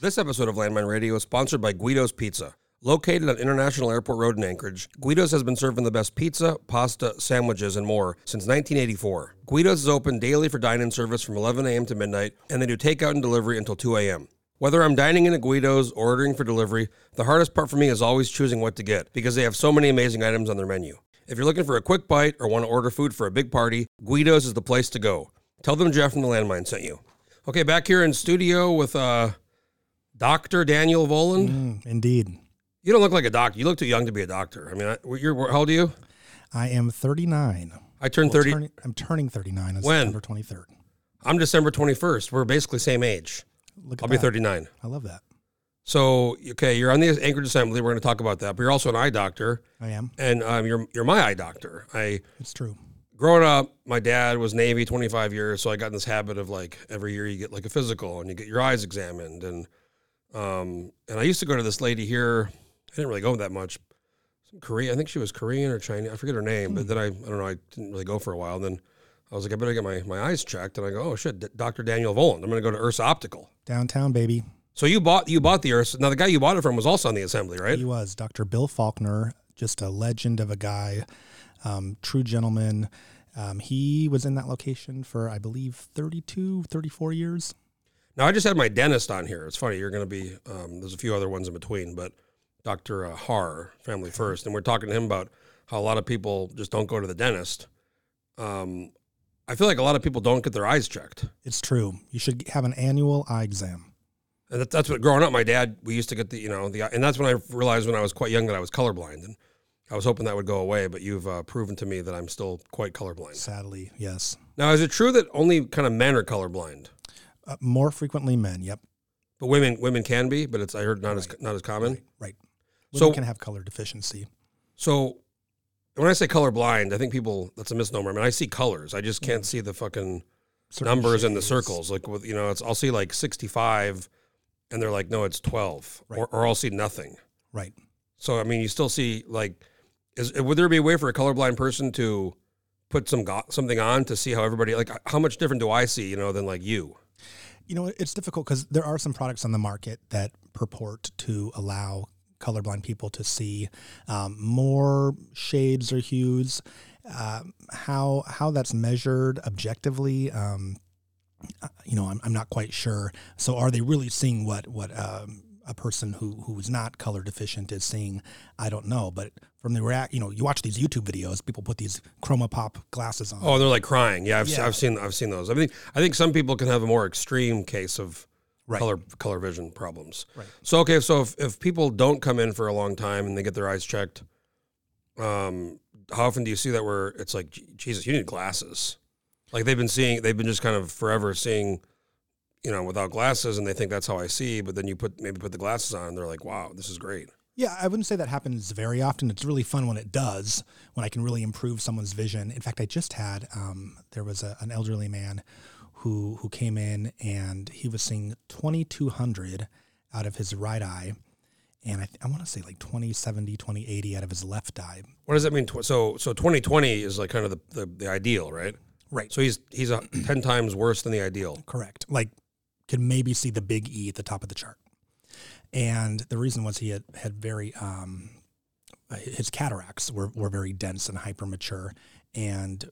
This episode of Landmine Radio is sponsored by Guido's Pizza. Located on International Airport Road in Anchorage, Guido's has been serving the best pizza, pasta, sandwiches, and more since 1984. Guido's is open daily for dine in service from 11 a.m. to midnight, and they do takeout and delivery until 2 a.m. Whether I'm dining in at Guido's or ordering for delivery, the hardest part for me is always choosing what to get because they have so many amazing items on their menu. If you're looking for a quick bite or want to order food for a big party, Guido's is the place to go. Tell them Jeff from the Landmine sent you. Okay, back here in studio with uh, Dr. Daniel Volland. Mm, indeed. You don't look like a doctor. You look too young to be a doctor. I mean, I, you're, how old are you? I am 39. I turned Well, 30. turning- I'm turning 39 on When? September 23rd. I'm December 21st. We're basically same age. Look I'll be 39. I love that. So, okay, you're on the Anchorage Assembly. We're going to talk about that. But you're also an eye doctor, I am. and um, you're you're my eye doctor. I It's true. growing up, my dad was Navy 25 years, so I got in this habit of like every year you get like a physical and you get your eyes examined, and um, and I used to go to this lady here. I didn't really go that much. Korean, I think she was Korean or Chinese. I forget her name, but then I I don't know. I didn't really go for a while. And then I was like, I better get my, my eyes checked, and I go, oh shit, Dr. Daniel Volland. I'm going to go to Ursa Optical. Downtown, baby. So you bought you bought the Ursa. Now the guy you bought it from was also on the assembly, right? He was Dr. Bill Faulkner, just a legend of a guy, um, true gentleman. Um, he was in that location for, I believe, 32, 34 years. Now I just had my dentist on here. It's funny. You're going to be um, there's a few other ones in between, but Dr. Uh, Har, Family First, and we're talking to him about how a lot of people just don't go to the dentist. Um, I feel like a lot of people don't get their eyes checked, It's true. You should have an annual eye exam. and that, that's what growing up. My dad, we used to get the you know the, and that's when I realized when I was quite young that I was colorblind, and I was hoping that would go away. But you've uh, proven to me that I'm still quite colorblind. Sadly, yes. Now, is it true that only kind of men are colorblind? Uh, more frequently, men. Yep. But women women can be, but it's I heard not as not as common. Right. Right. So- can have color deficiency. So when I say colorblind, I think people that's a misnomer. I mean, I see colors. I just can't see the fucking Certain numbers in the shades. circles. Like with you know, it's I'll see like sixty five, and they're like, no, it's twelve, Right. or, or I'll see nothing. Right. So I mean, you still see like, is would there be a way for a colorblind person to put some go- something on to see how everybody like how much different do I see you know than like you? You know, it's difficult because there are some products on the market that purport to allow colorblind people to see um, more shades or hues. Um, how how that's measured objectively, um, uh, you know, I'm, I'm not quite sure. So, are they really seeing what what um, a person who who is not color deficient is seeing? I don't know, but from the react, you know, you watch these YouTube videos, people put these chroma pop glasses on. Oh, they're like crying. Yeah, I've, Yeah. I've seen I've seen those. I think I think some people can have a more extreme case of Right. color color vision problems. Right. So okay, so if, if people don't come in for a long time and they get their eyes checked, um, how often do you see that where it's like, Jesus, you need glasses? Like they've been seeing, they've been just kind of forever seeing, you know, without glasses, and they think that's how I see. But then you put maybe put the glasses on, and they're like, wow, this is great. Yeah, I wouldn't say that happens very often. It's really fun when it does, when I can really improve someone's vision. In fact, I just had um, there was a, an elderly man who who came in and he was seeing 2200 out of his right eye, and I, th- I want to say like 2070, 2080 out of his left eye. What does that mean? So so twenty twenty is like kind of the, the, the ideal, right? Right. So he's he's a, ten times worse than the ideal. Correct. Like could maybe see the big E at the top of the chart. And the reason was he had, had very um, his cataracts were, were very dense and hyper mature. And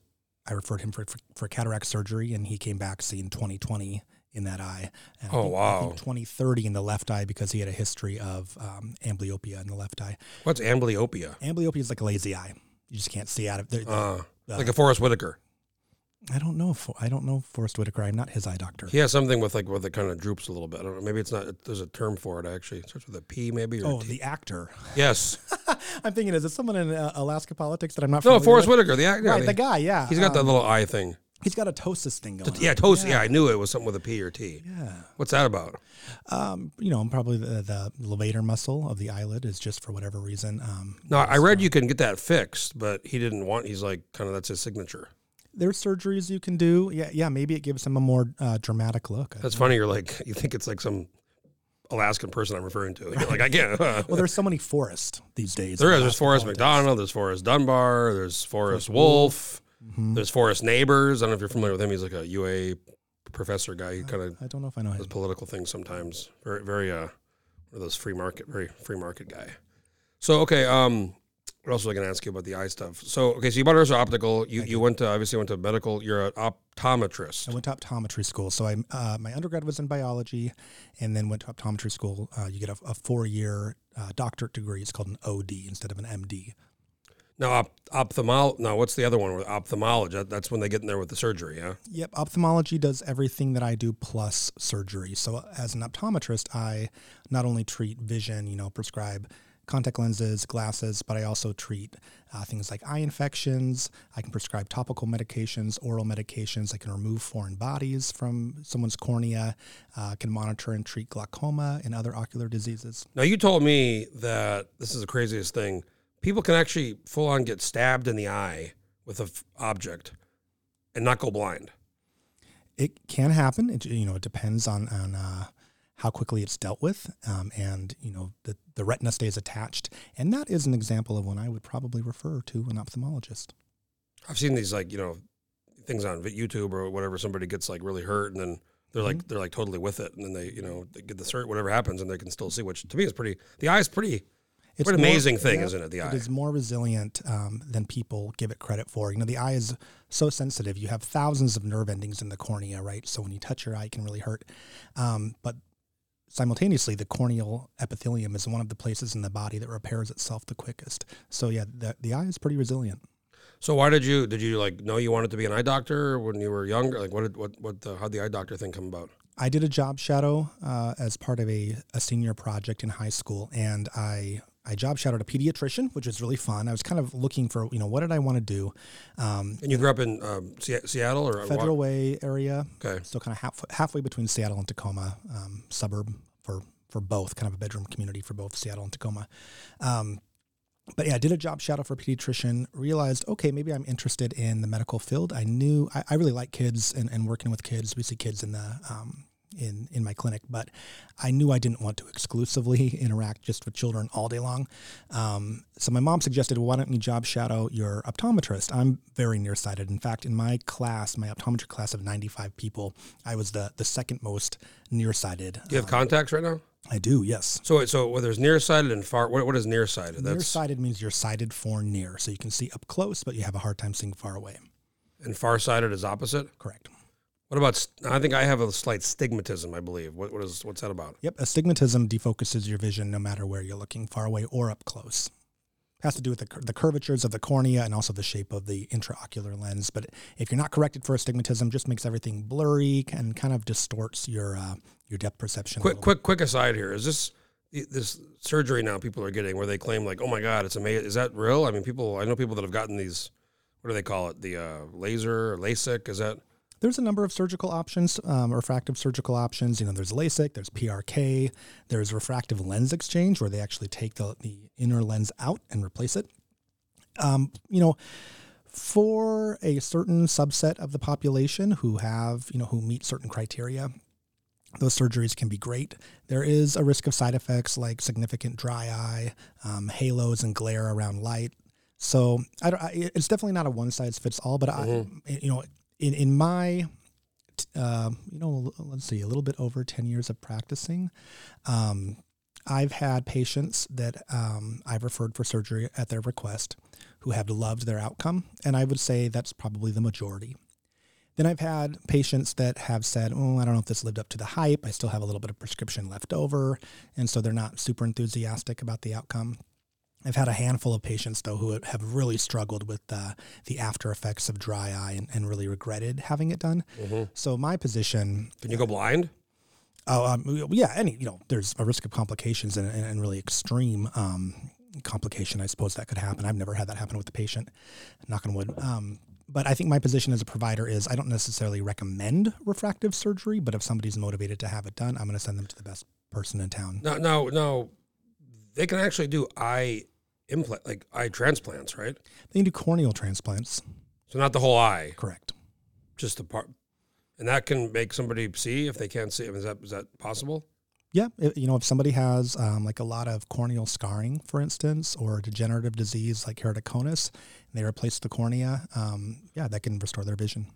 I referred him for, for, for cataract surgery and he came back seeing 2020 in that eye. And I Oh, think- I wow. think 2030 in the left eye because he had a history of um, amblyopia in the left eye. What's amblyopia? Amblyopia is like a lazy eye. You just can't see out of there. Uh, like a Forest Whitaker. I don't know. If, I don't know Forest Whitaker. I'm not his eye doctor. He has something with like where it kind of droops a little bit. I don't know. Maybe it's not. There's a term for it actually. It starts with a P maybe or Oh, a T. the actor. yes. I'm thinking, is it someone in uh, Alaska politics that I'm not? No, Forest with? Whitaker. The actor. right, the- guy. Yeah, He's got that um, little eye thing. He's got a ptosis thing going. Yeah, on. toast. Yeah. I knew it was something with a P or T. Yeah. What's that about? Um, you know, probably the, the levator muscle of the eyelid is just for whatever reason. Um, No, I read uh, you can get that fixed, but he didn't want. He's like kind of that's his signature. There's surgeries you can do. Yeah, yeah. Maybe it gives him a more uh, dramatic look. That's funny. You're like you think it's like some Alaskan person I'm referring to. You're like I can't. Well, there's so many forests these days. there is. There's Forrest. McDonald. There's Forrest Dunbar. There's Forrest Wolfe. There's Forrest Nabors. I don't know if you're familiar with him. He's like a UA professor guy. He kind of I don't know if I know his political things sometimes. Very, very, uh, one of those free market, very free market guy. So, okay, um, else was I going to ask you about the eye stuff? So, okay, so you bought Ursa Optical. You, you went to, obviously went to medical. You're an optometrist. I went to optometry school. So I, uh, my undergrad was in biology, and then went to optometry school. Uh, you get a, a four-year uh, doctorate degree. It's called an OD instead of an MD. Now, op- ophthalmol. No, what's the other one? With ophthalmology. That's when they get in there with the surgery. Yeah. Yep, ophthalmology does everything that I do plus surgery. So as an optometrist, I not only treat vision, you know, prescribe contact lenses, glasses, but I also treat uh, things like eye infections. I can prescribe topical medications, oral medications. I can remove foreign bodies from someone's cornea. Uh, can monitor and treat glaucoma and other ocular diseases. Now, you told me that this is the craziest thing. People can actually full on get stabbed in the eye with a f- object and not go blind. It can happen. It, you know, it depends on on uh, how quickly it's dealt with, um, and you know the the retina stays attached. And that is an example of when I would probably refer to an ophthalmologist. I've seen these like you know things on YouTube or whatever. Somebody gets like really hurt, and then they're like they're like totally with it, and then they you know they get the cert, whatever happens, and they can still see. Which to me is pretty. The eye is pretty. It's What an more- amazing thing, yeah, isn't it? The eye. It is more resilient um, than people give it credit for. You know, the eye is so sensitive. You have thousands of nerve endings in the cornea, right? So when you touch your eye, it can really hurt. Um, but simultaneously, the corneal epithelium is one of the places in the body that repairs itself the quickest. So yeah, the, the eye is pretty resilient. So why did you did you like know you wanted to be an eye doctor when you were younger? Like what did what what the, how'd the eye doctor thing come about? I did a job shadow uh, as part of a, a senior project in high school, and I I job shadowed a pediatrician, which was really fun. I was kind of looking for you know what did I want to do. Um, And you grew up in um, Se- Seattle or Federal Way area, Okay. so kind of half, halfway between Seattle and Tacoma, um, suburb for for both, kind of a bedroom community for both Seattle and Tacoma. Um, but yeah, I did a job shadow for a pediatrician. Realized, okay, maybe I'm interested in the medical field. I knew I, I really like kids and, and working with kids. We see kids in the um, in in my clinic, but I knew I didn't want to exclusively interact just with children all day long. Um, so my mom suggested, well, why don't you job shadow your optometrist? I'm very nearsighted. In fact, in my class, my optometry class of 95 people, I was the the second most nearsighted. Do you have contacts right now? I do, yes. So so well, there's nearsighted and far. What, what is nearsighted? That's Nearsighted means you're sighted for near, so you can see up close, but you have a hard time seeing far away. and farsighted is opposite. Correct. What about? I think I have a slight stigmatism. I believe. What what is what's that about? Yep, astigmatism defocuses your vision no matter where you're looking, far away or up close. It Has to do with the, the curvatures of the cornea and also the shape of the intraocular lens. But if you're not corrected for astigmatism, just makes everything blurry and kind of distorts your uh, your depth perception. Quick quick quick aside here. Is this this surgery now people are getting where they claim like, oh my god, it's amazing. Is that real? I mean, people. I know people that have gotten these. What do they call it? The uh, laser LASIK? Is that? There's a number of surgical options, um, refractive surgical options. You know, there's LASIK, there's PRK, there's refractive lens exchange, where they actually take the, the inner lens out and replace it. Um, you know, for a certain subset of the population who have, you know, who meet certain criteria, those surgeries can be great. There is a risk of side effects like significant dry eye, um, halos, and glare around light. So I don't, I, it's definitely not a one size fits all. But I, you know, in in my, uh, you know, let's see, a little bit over ten years of practicing, um, I've had patients that um, I've referred for surgery at their request who have loved their outcome, and I would say that's probably the majority. Then I've had patients that have said, "Oh, I don't know if this lived up to the hype. I still have a little bit of prescription left over," and so they're not super enthusiastic about the outcome. I've had a handful of patients though who have really struggled with uh, the after effects of dry eye and, and really regretted having it done. So my position, Can you go blind? oh um, yeah, any you know, there's a risk of complications and, and, and really extreme um, complication. I suppose that could happen. I've never had that happen with the patient. Knock on wood. Um, but I think my position as a provider is I don't necessarily recommend refractive surgery, but if somebody's motivated to have it done, I'm going to send them to the best person in town. No, no, no. They can actually do eye implant, like eye transplants, right? They can do corneal transplants. So not the whole eye, Correct. just the part, and that can make somebody see if they can't see. I mean, is that is that possible? Yeah, you know, if somebody has um, like a lot of corneal scarring, for instance, or a degenerative disease like keratoconus, and they replace the cornea, um, yeah, that can restore their vision.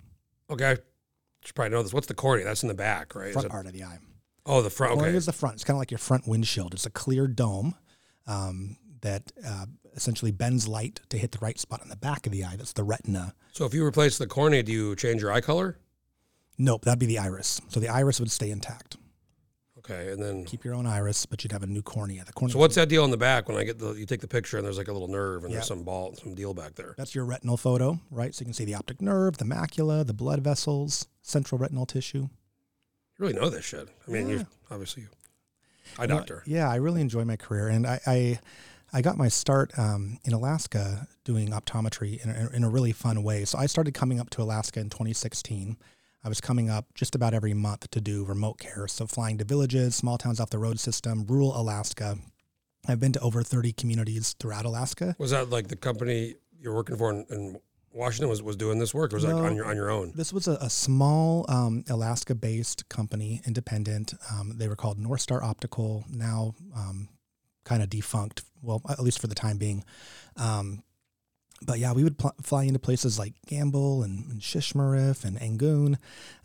Okay. You should probably know this. What's the cornea? That's in the back, right? Is Front it- part of the eye. oh, the front. Cornea Okay. is the front. It's kind of like your front windshield. It's a clear dome um, that uh, essentially bends light to hit the right spot on the back of the eye. That's the retina. So if you replace the cornea, do you change your eye color? Nope, that'd be the iris. So the iris would stay intact. Okay. And then, Keep your own iris, but you'd have a new cornea. The cornea. so what's that deal in the back when I get the, you take the picture and there's like a little nerve and there's some ball, some deal back there. That's your retinal photo, right? So you can see the optic nerve, the macula, the blood vessels, central retinal tissue. You really know this shit. I mean, Yeah. you obviously, eye Well, doctor. yeah, I really enjoy my career, and I I, I got my start um, in Alaska doing optometry in a, in a really fun way. So I started coming up to Alaska in 2016. I was coming up just about every month to do remote care, so flying to villages, small towns off the road system, rural Alaska. I've been to over 30 communities throughout Alaska. Was that like the company you're working for in, in Washington was, was doing this work or was that on your, on your own? This was a, a small um, Alaska-based company, independent. Um, they were called North Star Optical, now um, kind of defunct. Well, at least for the time being. Um, but yeah, we would pl- fly into places like Gambell and, and Shishmaref and Angoon,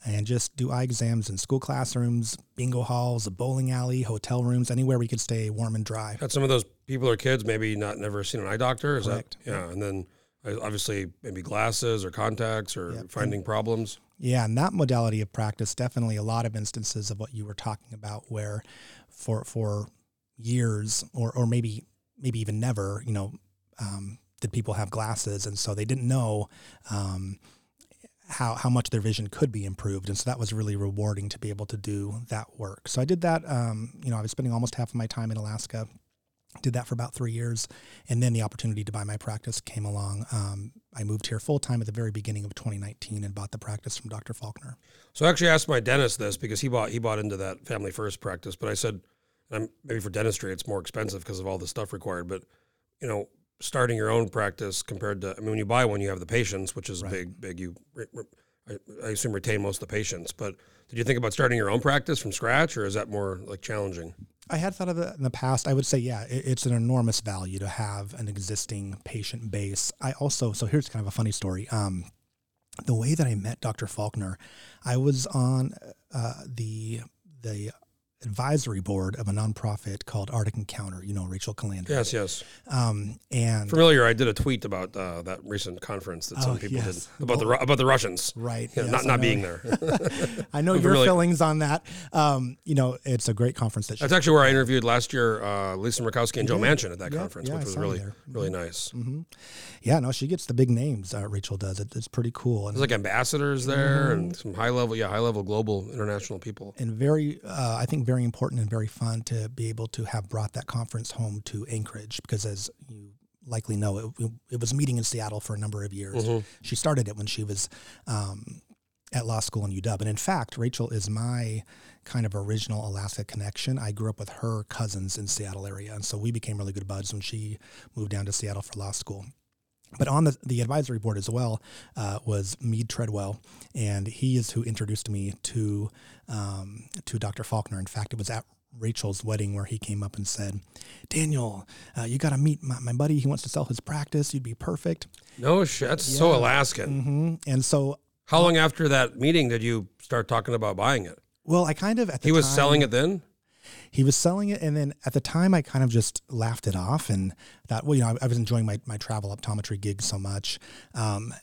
and just do eye exams in school classrooms, bingo halls, a bowling alley, hotel rooms, anywhere we could stay warm and dry. Had some of those people or kids maybe not never seen an eye doctor. Is Correct. that yeah? And then uh, obviously maybe glasses or contacts or Yep. finding problems. Yeah, and that modality of practice definitely a lot of instances of what you were talking about, where for for years or or maybe maybe even never, you know, um, did people have glasses, and so they didn't know um, how how much their vision could be improved, and so that was really rewarding to be able to do that work. So I did that. Um, you know, I was spending almost half of my time in Alaska. Did that for about three years, and then the opportunity to buy my practice came along. Um, I moved here full time at the very beginning of 2019 and bought the practice from Dr. Faulkner. So I actually asked my dentist this because he bought he bought into that family first practice. But I said, um, maybe for dentistry it's more expensive because of all the stuff required. But you know, starting your own practice compared to I mean, when you buy one, you have the patients, which is Right. big. Big. You, re- re- I, I assume retain most of the patients. But did you think about starting your own practice from scratch, or is that more like challenging? I had thought of it in the past. I would say, yeah, it, it's an enormous value to have an existing patient base. I also, so here's kind of a funny story. Um, the way that I met Dr. Faulkner, I was on uh, the the advisory board of a nonprofit called Arctic Encounter. You know, Rachel Calandra. Yes, yes. Um, and Familiar. I did a tweet about uh, that recent conference that some Oh, people yes. did about the about the Russians. right, Yeah, yes, not not being there. I know your really- feelings on that. Um, you know, it's a great conference that. That's actually where I interviewed last year uh, Lisa Murkowski and Joe? Manchin at that Yeah, conference, yeah, which was really really nice. hmm Yeah, no, she gets the big names. Uh, Rachel does. It, it's pretty cool. And There's like ambassadors there and Mm-hmm. some high level, yeah, high level global international people. and very, uh, I think, very important and very fun to be able to have brought that conference home to Anchorage because, as you likely know, it, it was meeting in Seattle for a number of years. Mhm. She started it when she was um, at law school in UW, and in fact, Rachel is my kind of original Alaska connection. I grew up with her cousins in Seattle area, and so we became really good buds when she moved down to Seattle for law school. But on the, the advisory board as well uh, was Mead Treadwell, and he is who introduced me to um, to Dr. Faulkner. In fact, it was at Rachel's wedding where he came up and said, "Daniel, uh, you got to meet my, my buddy. He wants to sell his practice. You'd be perfect." No shit, that's so Yeah. Alaskan. hmm And so, How long after that meeting did you start talking about buying it? well, I kind of at the He was time- selling it then. he was selling it and then at the time i kind of just laughed it off and thought well you know i, I was enjoying my, my travel optometry gig so much um,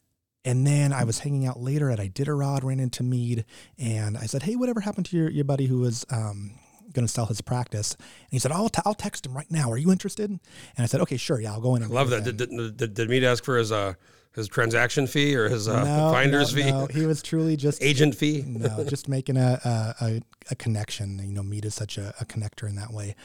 and then i was hanging out later at iditarod ran into mead and i said hey whatever happened to your, your buddy who was um, going to sell his practice? And he said I'll, t- I'll text him right now. Are you interested? And i said okay sure. Yeah i'll go in and Love that. Did, did, did, did Mead ask for his uh, his transaction fee or his uh, no, finder's no, fee, no, he was truly just agent fee? no, just making a, a, a, a connection. You know, Mead is such a, a connector in that way.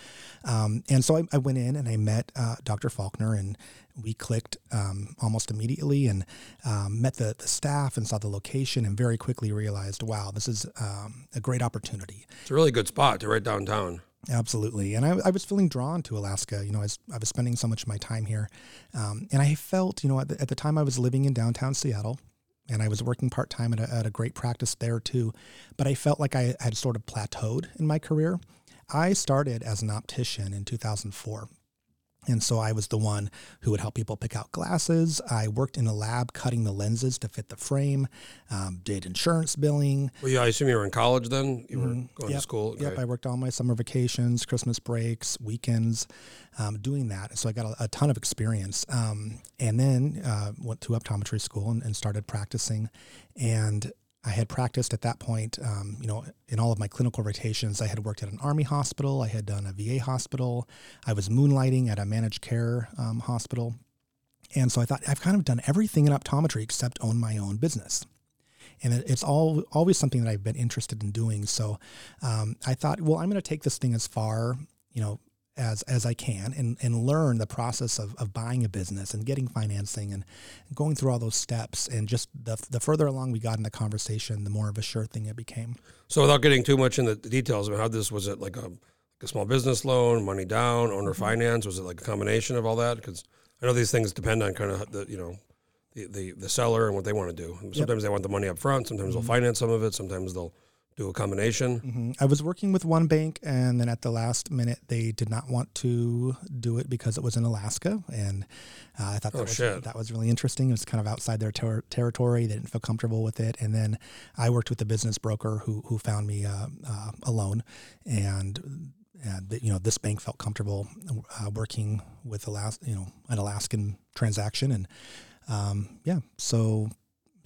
Um, and so I, I went in and I met uh, Dr. Faulkner and we clicked um, almost immediately and um, met the, the staff and saw the location and very quickly realized, wow, this is um, a great opportunity. It's a really good spot to right downtown. Absolutely. And I, I was feeling drawn to Alaska. You know, I was, I was spending so much of my time here. Um, and I felt, you know, at the, at the time I was living in downtown Seattle and I was working part time at at a great practice there too. But I felt like I had sort of plateaued in my career. I started as an optician in 2004. And so I was the one who would help people pick out glasses. I worked in a lab cutting the lenses to fit the frame, um, did insurance billing. Well, yeah, I assume you were in college then. You were going to Mm-hmm. Yep. school. Yep, Okay. I worked all my summer vacations, Christmas breaks, weekends, um, doing that. So I got a, a ton of experience. Um, and then uh, went to optometry school and, and started practicing. And I had practiced at that point, um, you know, in all of my clinical rotations. I had worked at an Army hospital. I had done a VA hospital. I was moonlighting at a managed care um, hospital. And so I thought I've kind of done everything in optometry except own my own business and it, it's all always something that I've been interested in doing. So um, I thought, well, I'm going to take this thing as far, you know, as as I can, and and learn the process of, of buying a business and getting financing and going through all those steps. And just the the further along we got in the conversation, the more of a sure thing it became. So without getting too much into the details, mean, how this was it like a, like a small business loan, money down, owner Mm-hmm. finance? Was it like a combination of all that? Because I know these things depend on kind of the you know the, the the seller and what they want to do. Sometimes they want the money up front. Sometimes Mm-hmm. they'll finance some of it. Sometimes they'll do a combination. Mhm. I was working with one bank, and then at the last minute, they did not want to do it because it was in Alaska, and uh, I thought that Oh, was shit. that was really interesting. It was kind of outside their ter- territory. They didn't feel comfortable with it, and then I worked with a business broker who who found me uh, uh, a loan, and. And you know, this bank felt comfortable uh, working with Alas- you know, an Alaskan transaction, and um, yeah, so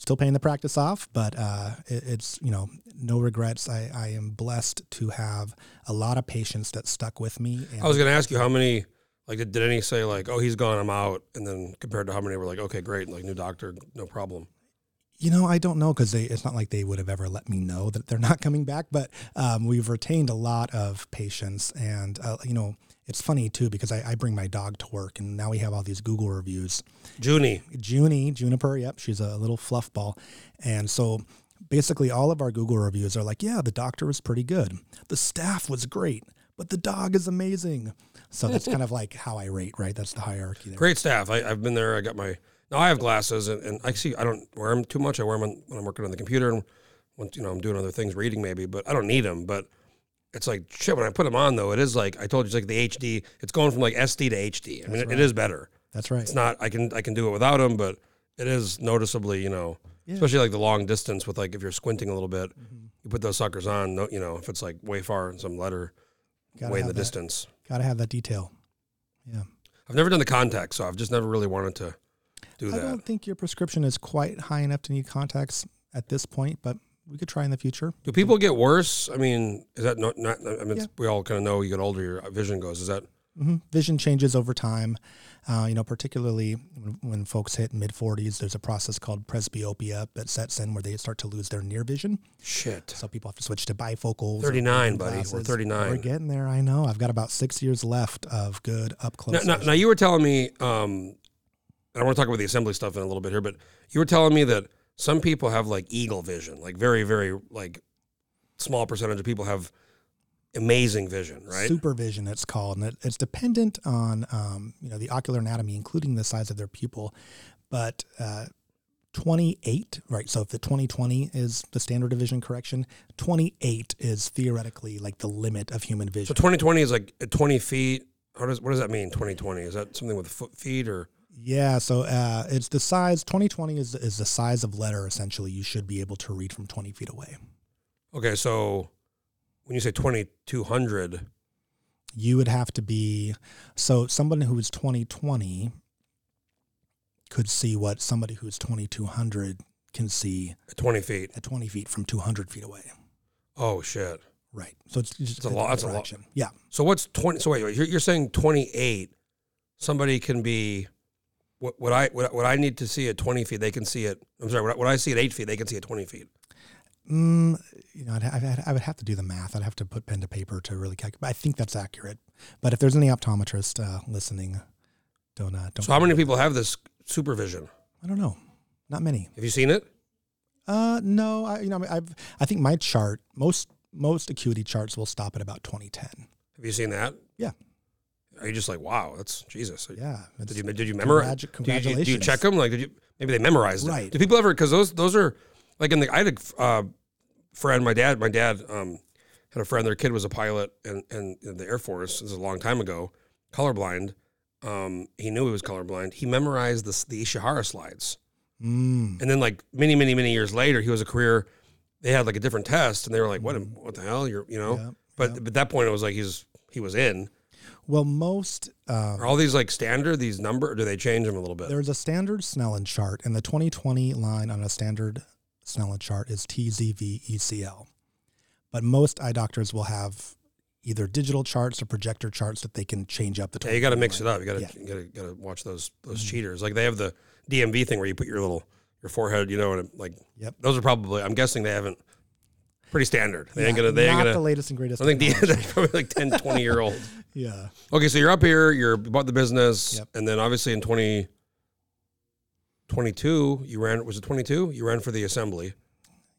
still paying the practice off, but uh, it, it's you know no regrets. I, I am blessed to have a lot of patients that stuck with me. And I was going to ask you how many. Like, did, did any say like, "Oh, he's gone, I'm out," and then compared to how many were like, "Okay, great, like new doctor, no problem." you know I don't know because they it's not like they would have ever let me know that they're not coming back. But um, we've retained a lot of patients, and uh, you know it's funny too because I, I bring my dog to work, and now we have all these Google reviews. Junie, Junie, Juniper, yep, she's a little fluff ball. And so basically all of our Google reviews are like, yeah, the doctor was pretty good. The staff was great, but the dog is amazing. So that's kind of like how I rate, right? That's the hierarchy there. great staff. I, I've been there. I got my now. I have glasses, and, and I see. I don't wear them too much. I wear them when I'm working on the computer, and when you know I'm doing other things, reading maybe. But I don't need them. But it's like shit. When I put them on, though, it is like I told you, it's like the HD. It's going from like SD to HD. I mean, it, it is better. That's right. It's not. I can I can do it without them, but it is noticeably. You know, especially like the long distance with like if you're squinting a little bit, Mm-hmm. you put those suckers on. No, you know, if it's like way far in some letter, Gotta way in the that. distance. Got to have that detail. Yeah. I've never done the contact, so I've just never really wanted to do I that. I don't think your prescription is quite high enough to need contacts at this point, but we could try in the future. Do people get worse? I mean, is that not? not I mean, Yeah. we all kind of know you get older, your vision goes. Is that? hmm Vision changes over time. Uh, you know, particularly when, when folks hit mid 40s, there's a process called presbyopia that sets in where they start to lose their near vision. Shit. So people have to switch to bifocals. 39, reading buddy. We're 39. We're getting there. I know. I've got about six years left of good up close. Now, now, now you were telling me. Um, I want to talk about the assembly stuff in a little bit here, but you were telling me that some people have like eagle vision, like very, very like small percentage of people have amazing vision, right? Supervision, it's called, and it, it's dependent on um, you know the ocular anatomy, including the size of their pupil. But uh, 28, right? So if the 20/20 is the standard of vision correction, 28 is theoretically like the limit of human vision. So 2020 is like 20 feet. How does what does that mean? 2020 is that something with foot feet or? Yeah, so uh, it's the size. 20/20 is is the size of letter. Essentially, you should be able to read from 20 feet away. Okay, so when you say 2200, you would have to be so someone who is 2020 could see what somebody who's 2200 can see at 20 feet. at 20 feet from 200 feet away Oh shit. right so it's just It's a lot- that's a lot. yeah So what's 20? So wait, wait you're, you're saying 28. Somebody can be what, what I what, what I need to see at 20 feet, they can see it. I'm sorry, what, I- what I see at 8 feet, they can see at 20 feet. mm, you know I'd, I'd, I would have to do the math i'd have to put pen to paper to really calculate i think that's accurate but if there's any optometrist uh, listening don't uh, don't So how many people have this supervision? i don't know not many Have you seen it? uh no i you know i've i think my chart most most acuity charts will stop at about 2010 Have you seen that? Yeah. Are you just like, wow, that's Jesus? yeah Did you did you memorize? Congratu- Do you, you check them? Like, did you maybe they memorized it? Right. Do people ever? Because those those are like in the I had a uh, friend. My dad. My dad. Um, had a friend. Their kid was a pilot and and in the Air Force. This is a long time ago. Colorblind. Um, he knew he was colorblind. He memorized the the Ishihara slides. Mm. And then like many, many, many years later, he was a career. They had like a different test, and they were like, "What? What the hell? You're, you know." Yeah, but but at that point, it was like he's he was in. Well, most uh, Are all these like standard? These number? Or do they change them a little bit? there's a standard Snellen chart, and the 2020 line on a standard Snellen chart is TZV-ECL. But most eye doctors will have either digital charts or projector charts that they can change up the. yeah, you got to mix it up. You got to Yeah. Mm-hmm. got to got to watch those those cheaters. Like they have the DMV thing where you put your little your forehead. You know, and it, like Yep. those are probably. I'm guessing they haven't. Pretty standard. They ain't gonna. They ain't gonna. the latest and greatest. I think the, they're probably like 10, 20 year old. yeah. Okay, so you're up here, you're you bought the business, Yep. and then obviously in 2022, you ran, was it 22? You ran for the assembly.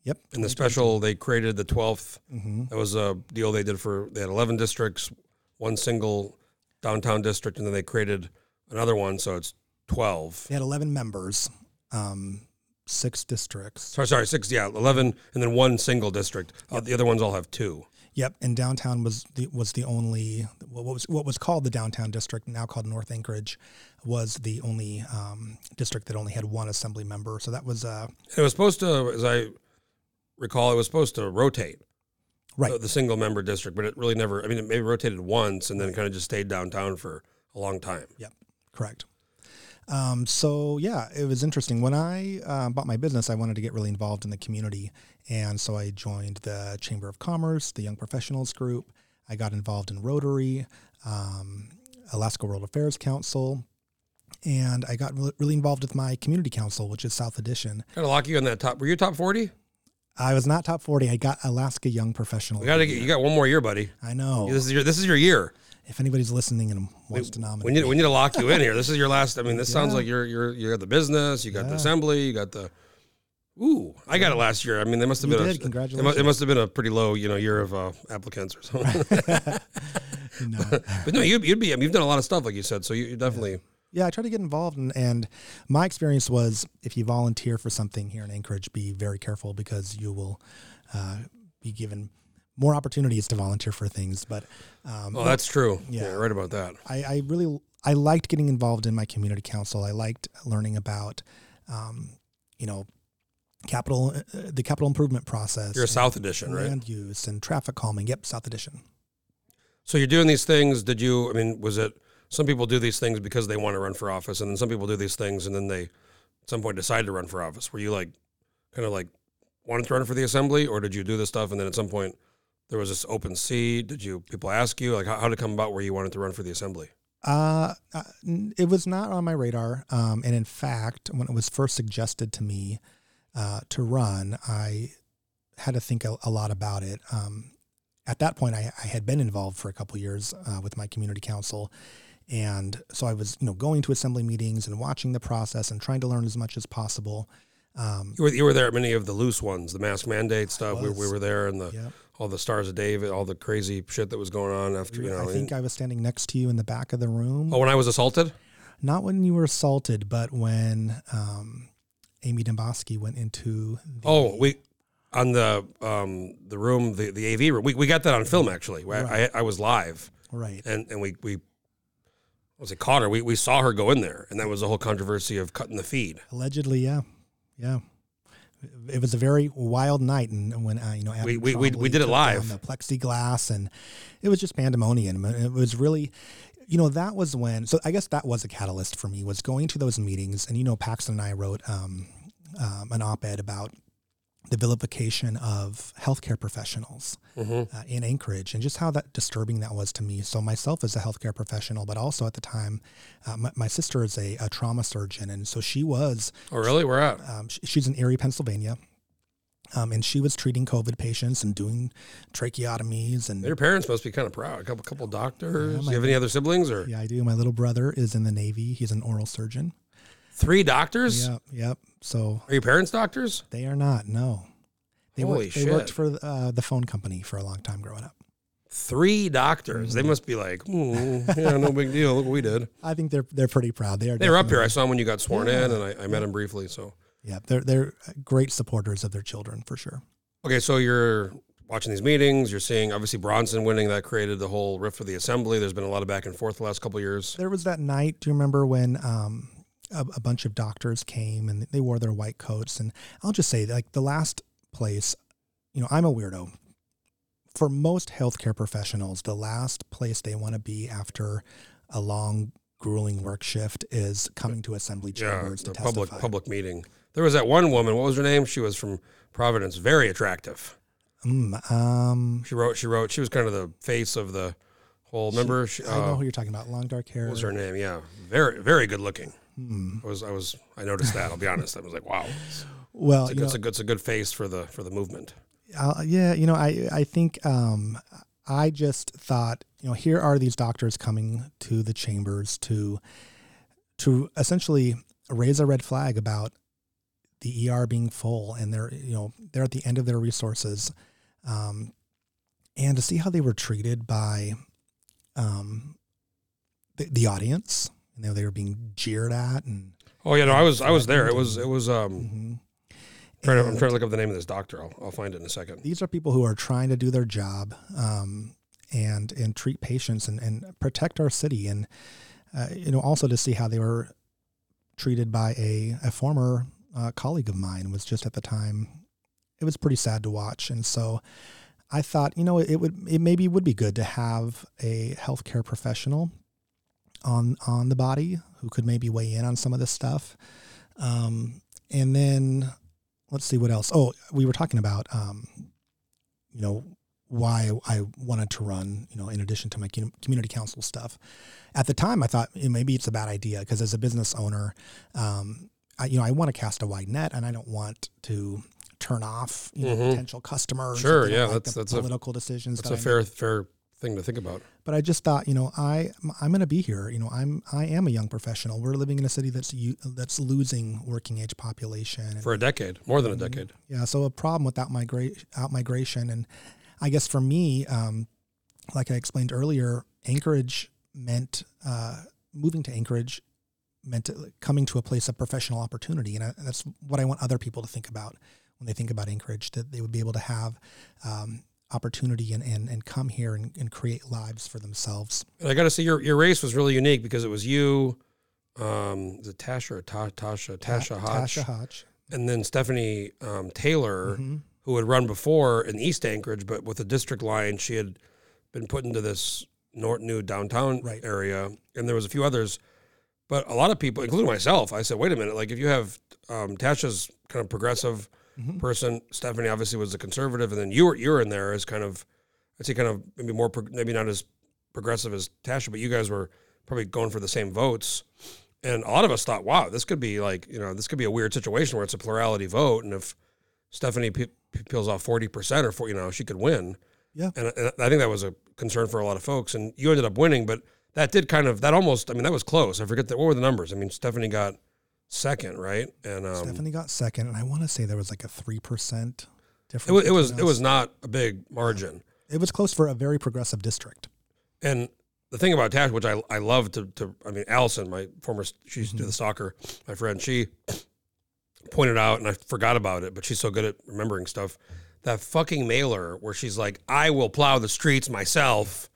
Yep. And the special, they created the 12th. hmm That was a deal they did for, they had 11 districts, one single downtown district, and then they created another one, so it's 12. They had 11 members, um, six districts. Sorry, sorry, six, yeah, 11, and then one single district. Uh, the other ones all have two. Yep, and downtown was the was the only what was what was called the downtown district, now called North Anchorage, was the only um, district that only had one assembly member. So that was uh, It was supposed to, as I recall, it was supposed to rotate. right. the, the single member district, but it really never. I mean, it maybe rotated once and then kind of just stayed downtown for a long time. Yep, correct. Um, so yeah, it was interesting. When I uh, bought my business, I wanted to get really involved in the community, and so I joined the Chamber of Commerce, the Young Professionals Group. I got involved in Rotary, um, Alaska World Affairs Council, and I got really, involved with my community council, which is South Addition. Kind of lock you on that top. Were you top forty? I was not top forty. I got Alaska Young Professional. We got. You got one more year, buddy. I know. This is your. This is your year. If anybody's listening and wants to nominate, We need. We need to lock you in here. This is your last. I mean, this sounds like you're. You're. You got the business. You got the assembly. You got the. Ooh, I got it last year. I mean, they must have You been. did. A, it, Congratulations. it must have been a pretty low, you know, year of uh, applicants or something. No. but no, you'd, you'd be. I mean, you've done a lot of stuff, like you said. So you, you definitely. Yeah, I try to get involved, and, and my experience was if you volunteer for something here in Anchorage, be very careful because you will uh, be given more opportunities to volunteer for things. But um, Oh, that's true. Yeah, Yeah. right about that. I, I really I liked getting involved in my community council. I liked learning about, um, you know, capital uh, the capital improvement process. You're a South Addition, right? land use and traffic calming. Yep, South Addition. So you're doing these things. Did you? I mean, was it? Some people do these things because they want to run for office, and then some people do these things, and then they, at some point, decide to run for office. Were you like, kind of like, wanted to run for the assembly, or did you do this stuff, and then at some point, there was this open seat? Did you? People ask you like, how, how did it come about where you wanted to run for the assembly? Uh, uh, it was not on my radar. Um, and in fact, when it was first suggested to me uh, to run, I had to think a, a lot about it. Um, at that point, I, I had been involved for a couple years uh, with my community council. And so I was, you know, going to assembly meetings and watching the process and trying to learn as much as possible. Um, You were you were there at many of the loose ones, the mask mandate stuff. We, we were there, and the yeah. All the stars of David, all the crazy shit that was going on after you know. I think I was standing next to you in the back of the room. oh, when I was assaulted. Not when you were assaulted, but when um, Amy Demboski went into the, Oh, we on the um the room, the the AV room. We, we got that on film actually. I, I, I was live, right. and and we we was it caught her. We we saw her go in there, and that was the whole controversy of cutting the feed. Allegedly, yeah, yeah. It was a very wild night, and when uh, you know We- we- we- we did it live. the plexiglass, and it was just pandemonium. It was really, you know, that was when. So I guess that was a catalyst for me was going to those meetings, and you know, Paxton and I wrote um, um, an op-ed about the vilification of healthcare professionals Mm-hmm. uh, in Anchorage and just how that disturbing that was to me. So myself as a healthcare professional, but also at the time, uh, my, my sister is a, a trauma surgeon, and so she was. Oh, really? Where at? Um, sh- she's in Erie, Pennsylvania, um, and she was treating COVID patients and doing tracheotomies and. Your parents must be kind of proud. A couple couple doctors. Yeah, Do you have any other siblings or Yeah, I do. My little brother is in the Navy. He's an oral surgeon. three doctors? Yep, yep. So Are your parents doctors? they are not. No, they Holy worked. They worked for uh, the phone company for a long time growing up. Three doctors. Mm-hmm. They must be like, hmm, yeah, no big deal. Look what we did. I think they're they're pretty proud. They are. They were up here. I saw them when you got sworn Yeah. in, and I, I met them briefly. So Yeah, they're they're great supporters of their children for sure. okay, so you're watching these meetings. You're seeing obviously Bronson winning that created the whole rift for the assembly. There's been a lot of back and forth the last couple of years. There was that night. Do you remember when um, a, a bunch of doctors came and they wore their white coats? And I'll just say, like the last place, you know, I'm a weirdo. For most healthcare professionals, the last place they want to be after a long, grueling work shift is coming to assembly Yeah, chambers the to testify. public public meeting. There was that one woman. What was her name? She was from Providence. Very attractive. Mm, um, She wrote. She wrote. She was kind of the face of the whole. Remember? She, I know uh, who you're talking about. Long dark hair. what was her name? Yeah, very very good looking. Hmm. I was I was I noticed that. I'll be honest. I was like, wow, it's Well, a, you good, know, it's a good it's a good face for the for the movement. Uh, yeah, you know, I I think um, I just thought, you know, here are these doctors coming to the chambers to to essentially raise a red flag about the ER being full, and they're you know they're at the end of their resources, um, and to see how they were treated by um, the, the audience. You know, they were being jeered at, and Oh yeah, no, I was I was there. It was it was um. mhm. Trying to, I'm trying to look up the name of this doctor. I'll, I'll find it in a second. these are people who are trying to do their job um, and and treat patients and, and protect our city and uh, you know also to see how they were treated by a, a former uh, colleague of mine was just at the time it was pretty sad to watch and so I thought you know it would it maybe would be good to have a healthcare professional on on the body who could maybe weigh in on some of this stuff um, and then let's see what else. Oh, we were talking about, um, you know, why I wanted to run, you know, in addition to my community council stuff. At the time, I thought eh, maybe it's a bad idea because as a business owner, um, I, you know, I want to cast a wide net and I don't want to turn off, you know, Mhm. potential customers. Sure, yeah, like that's- that's a- political decisions. That's that a I fair fair thing to think about. but I just thought, you know, I I'm going to be here. You know, I'm I am a young professional. We're living in a city that's that's losing working age population. For a decade, more than a Mm-hmm. decade. yeah, so a problem with out migrate out migration, and I guess for me, um, like I explained earlier, Anchorage meant uh, moving to Anchorage meant coming to a place of professional opportunity, and I, that's what I want other people to think about when they think about Anchorage. That they would be able to have um, opportunity and, and and come here and, and create lives for themselves. And I got to say, your your race was really unique because it was you, um, is it Tasha or Ta- Tasha, Tasha Hodge, Tasha Hodge. and then Stephanie um, Taylor, Mhm. who had run before in East Anchorage, but with the district line, she had been put into this North New downtown Right. area, and there was a few others. But a lot of people, including myself, I said, "Wait a minute! Like, if you have um, Tasha's kind of progressive Mhm. person, Stephanie obviously was a conservative, and then you were you were in there as kind of, I'd say, kind of maybe more, maybe not as progressive as Tasha, but you guys were probably going for the same votes. And a lot of us thought, wow, this could be like, you know, this could be a weird situation where it's a plurality vote. And if Stephanie pe- pe- peels off 40% or, for, you know, she could win. Yeah. And, and I think that was a concern for a lot of folks. And you ended up winning, but that did kind of, that almost, I mean, that was close. I forget that. What were the numbers? I mean, Stephanie got second, right? And um, Stephanie got second, and I want to say there was like a three percent difference. it was, it was, it was not a big margin. It was close for a very progressive district. And the thing about Tash, which I I love to to I mean Allison, my former she used to do the soccer, my friend, she pointed out, and I forgot about it, but she's so good at remembering stuff. That fucking mailer where she's like, "I will plow the streets myself."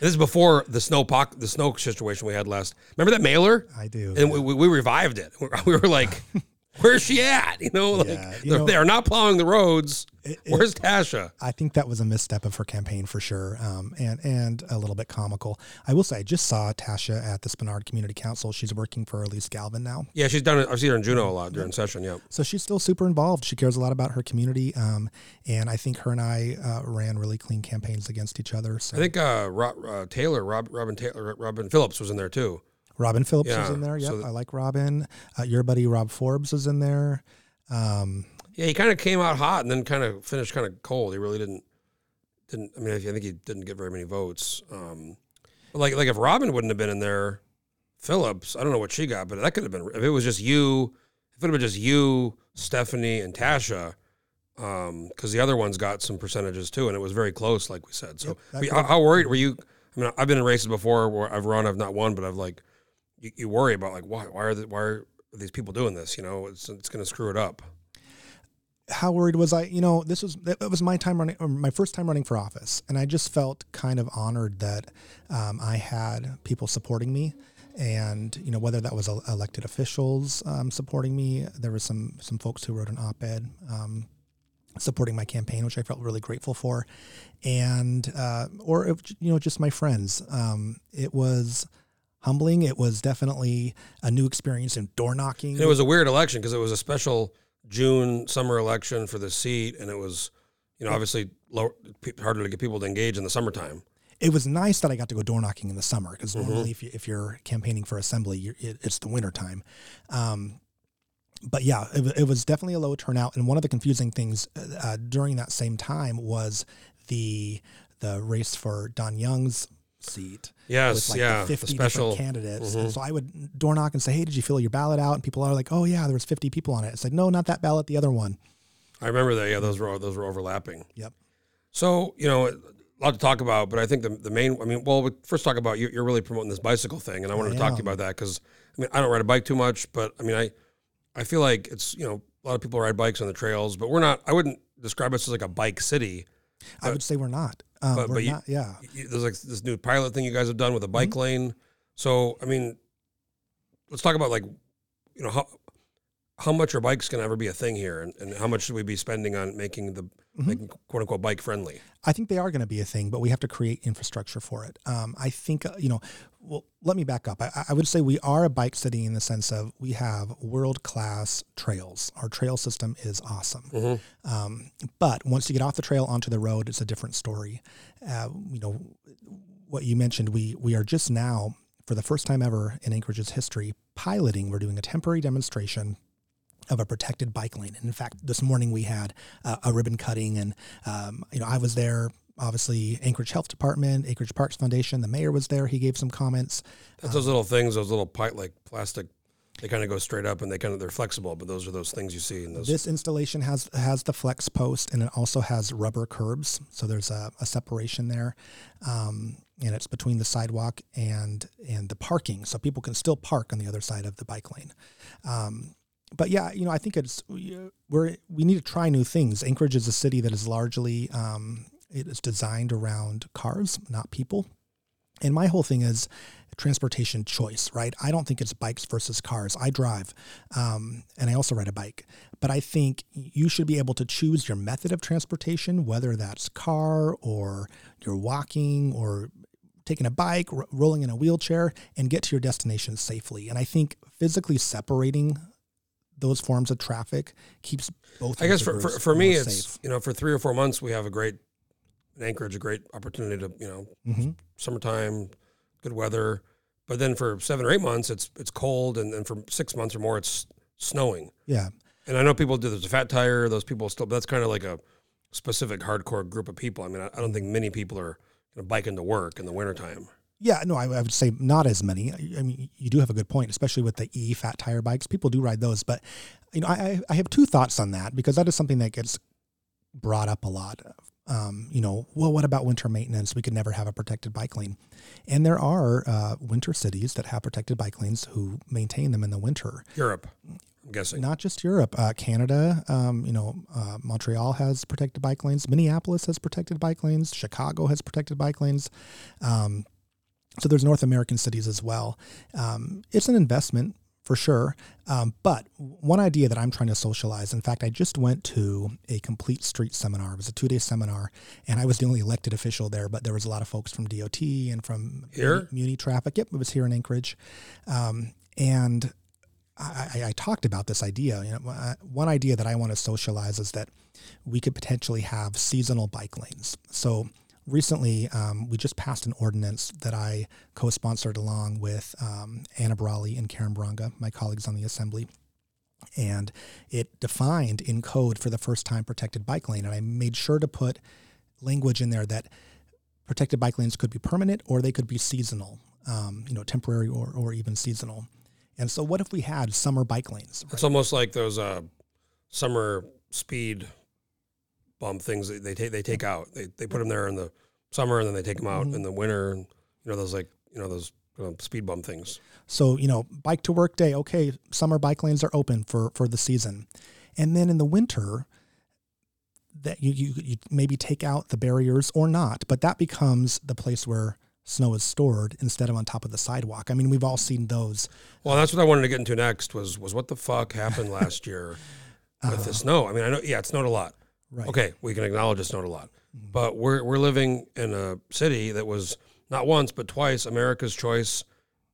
This is before the snow poc- the snow situation we had last. Remember that mailer? I do. And we, we, we revived it. We were like, "Where's she at?" You know, like Yeah, you they're, know- they are not plowing the roads. It- it- Where's Tasha? I think that was a misstep of her campaign for sure, um, and and a little bit comical. I will say, I just saw Tasha at the Spenard Community Council. She's working for Alyse Galvin now, Yeah, she's done it. I've seen her in Juneau a lot during session. Yeah. so she's still super involved. She cares a lot about her community, um, and I think her and I uh, ran really clean campaigns against each other. So I think uh, Rob, uh, Taylor, Rob, Robin Taylor, Robin Phillips was in there too. Robin Phillips was in there. Yep, so th- I like Robin. Uh, your buddy Rob Forbes was in there. Um, Yeah, he kind of came out hot and then kind of finished kind of cold. He really didn't didn't. I mean, I think he didn't get very many votes. Um, but like like if Robin wouldn't have been in there, Phillips, I don't know what she got, but that could have been if it was just you. If it would have been just you, Stephanie, and Tasha, because the other ones got some percentages too, and it was very close, like we said. So, Yep, that I mean, could how, how worried were you? I mean, I've been in races before where I've run, I've not won, but I've like, you, you worry about like why why are the, why are these people doing this? You know, it's it's going to screw it up. How worried was I? You know, this was it was my time running, or my first time running for office, and I just felt kind of honored that um, I had people supporting me, and you know whether that was elected officials um, supporting me. There was some some folks who wrote an op-ed. Um, supporting my campaign, which I felt really grateful for, and uh, or if, you know just my friends. Um, it was humbling. It was definitely a new experience in door knocking. It was a weird election because it was a special June summer election for the seat, and it was, you know, obviously low, pe- harder to get people to engage in the summertime. it was nice that I got to go door knocking in the summer because Mm-hmm. normally if, you, if you're campaigning for assembly, you're, it, it's the winter time. Um, but yeah, it, it was definitely a low turnout. And one of the confusing things uh, during that same time was the the race for Don Young's seat. Yes, with like yeah, 50 special- different candidates. Mhm. And so I would door knock and say, "Hey, did you fill your ballot out?" And people are like, "Oh yeah, there was 50 people on it." It's like, "No, not that ballot, the other one." I remember that. Yeah, those were those were overlapping. Yep. So you know, a lot to talk about, but I think the the main. I mean, well, we first talk about you, you're really promoting this bicycle thing, and I wanted I to talk to you about that because I mean, I don't ride a bike too much, but I mean, I I feel like it's you know a lot of people ride bikes on the trails, but we're not. I wouldn't describe us as like a bike city. I would say we're not. Um, but- but you- not. yeah. you- there's like this new pilot thing you guys have done with a bike Mm-hmm. lane. So I mean, let's talk about like, you know how how much are bikes going to ever be a thing here, and, and how much should we be spending on making the Mm-hmm. making quote unquote bike friendly? I think they are going to be a thing, but we have to create infrastructure for it. Um, I think, uh, you know, well, let me back up. I, I would say we are a bike city in the sense of we have world class trails. Our trail system is awesome. Um, but once you get off the trail onto the road, it's a different story. Uh, you know, what you mentioned, we we are just now, for the first time ever in Anchorage's history, piloting. We're doing a temporary demonstration of a protected bike lane. And in fact, this morning we had uh, a ribbon cutting, and um, you know I was there. Obviously, Anchorage Health Department, Anchorage Parks Foundation, the mayor was there. He gave some comments. That's those little things, those little pipe like plastic. They kind of go straight up, and they kind of they're flexible. But those are those things you see in those. This installation has has the flex post, and it also has rubber curbs. So there's a, a separation there, um, and it's between the sidewalk and and the parking, so people can still park on the other side of the bike lane. Um, but yeah, you know, I think it's we- we're we need to try new things. Anchorage is a city that is largely um, it is designed around cars, not people. And my whole thing is transportation choice, right? I don't think it's bikes versus cars. I drive, um, and I also ride a bike. But I think you should be able to choose your method of transportation, whether that's car or you're walking or taking a bike, r- rolling in a wheelchair, and get to your destination safely. And I think physically separating those forms of traffic keeps both. I guess for, for, for me, more it's safe. you know for three or four months we have a great Anchorage, a great opportunity to you know Mhm. summertime, good weather. But then for seven or eight months, it's it's cold, and then for six months or more, it's snowing. yeah. And I know people do there's a fat tire. Those people still. But that's kind of like a specific hardcore group of people. I mean, I, I don't think many people are going to bike into work in the wintertime. Yeah, no, I, I would say not as many. I I mean, you do have a good point, especially with the E fat tire bikes. People do ride those, but you know, I, I- I have two thoughts on that because that is something that gets brought up a lot. Um, you know, well, what about winter maintenance? We could never have a protected bike lane, and there are uh, winter cities that have protected bike lanes who maintain them in the winter. Europe, I'm guessing. Not just Europe, uh, Canada. Um, you know, uh, Montreal has protected bike lanes. Minneapolis has protected bike lanes. Chicago has protected bike lanes. Um, so there's North American cities as well. Um, it's an investment for sure. Um, but one idea that I'm trying to socialize. In fact, I just went to a complete street seminar. It was a two day seminar, and I was the only elected official there. But there was a lot of folks from DOT and from Here? Muni, traffic. Yep, it was here in Anchorage, um, and I, I, I talked about this idea. You know, uh, one idea that I want to socialize is that we could potentially have seasonal bike lanes. So recently, um, we just passed an ordinance that I co-sponsored along with um, Anna Brawley and Karen Bronga, my colleagues on the assembly. And it defined in code for the first time protected bike lane. And I made sure to put language in there that protected bike lanes could be permanent or they could be seasonal, um, you know, temporary or, or even seasonal. And so, what if we had summer bike lanes? It's almost like those uh, summer speed bump things that they take they take out. They they put them there in the summer and then they take them out in the winter. And, you know those like you know those uh, speed bump things. So, you know, bike to work day, okay, summer bike lanes are open for, for the season. And then in the winter, that you, you you maybe take out the barriers or not, but that becomes the place where snow is stored instead of on top of the sidewalk. I mean, we've all seen those. Well, that's what I wanted to get into next was was what the fuck happened last year with the snow. I mean, I know yeah, it snowed a lot. Right. Okay, we can acknowledge it snowed a lot. But we're we're living in a city that was not once but twice America's choice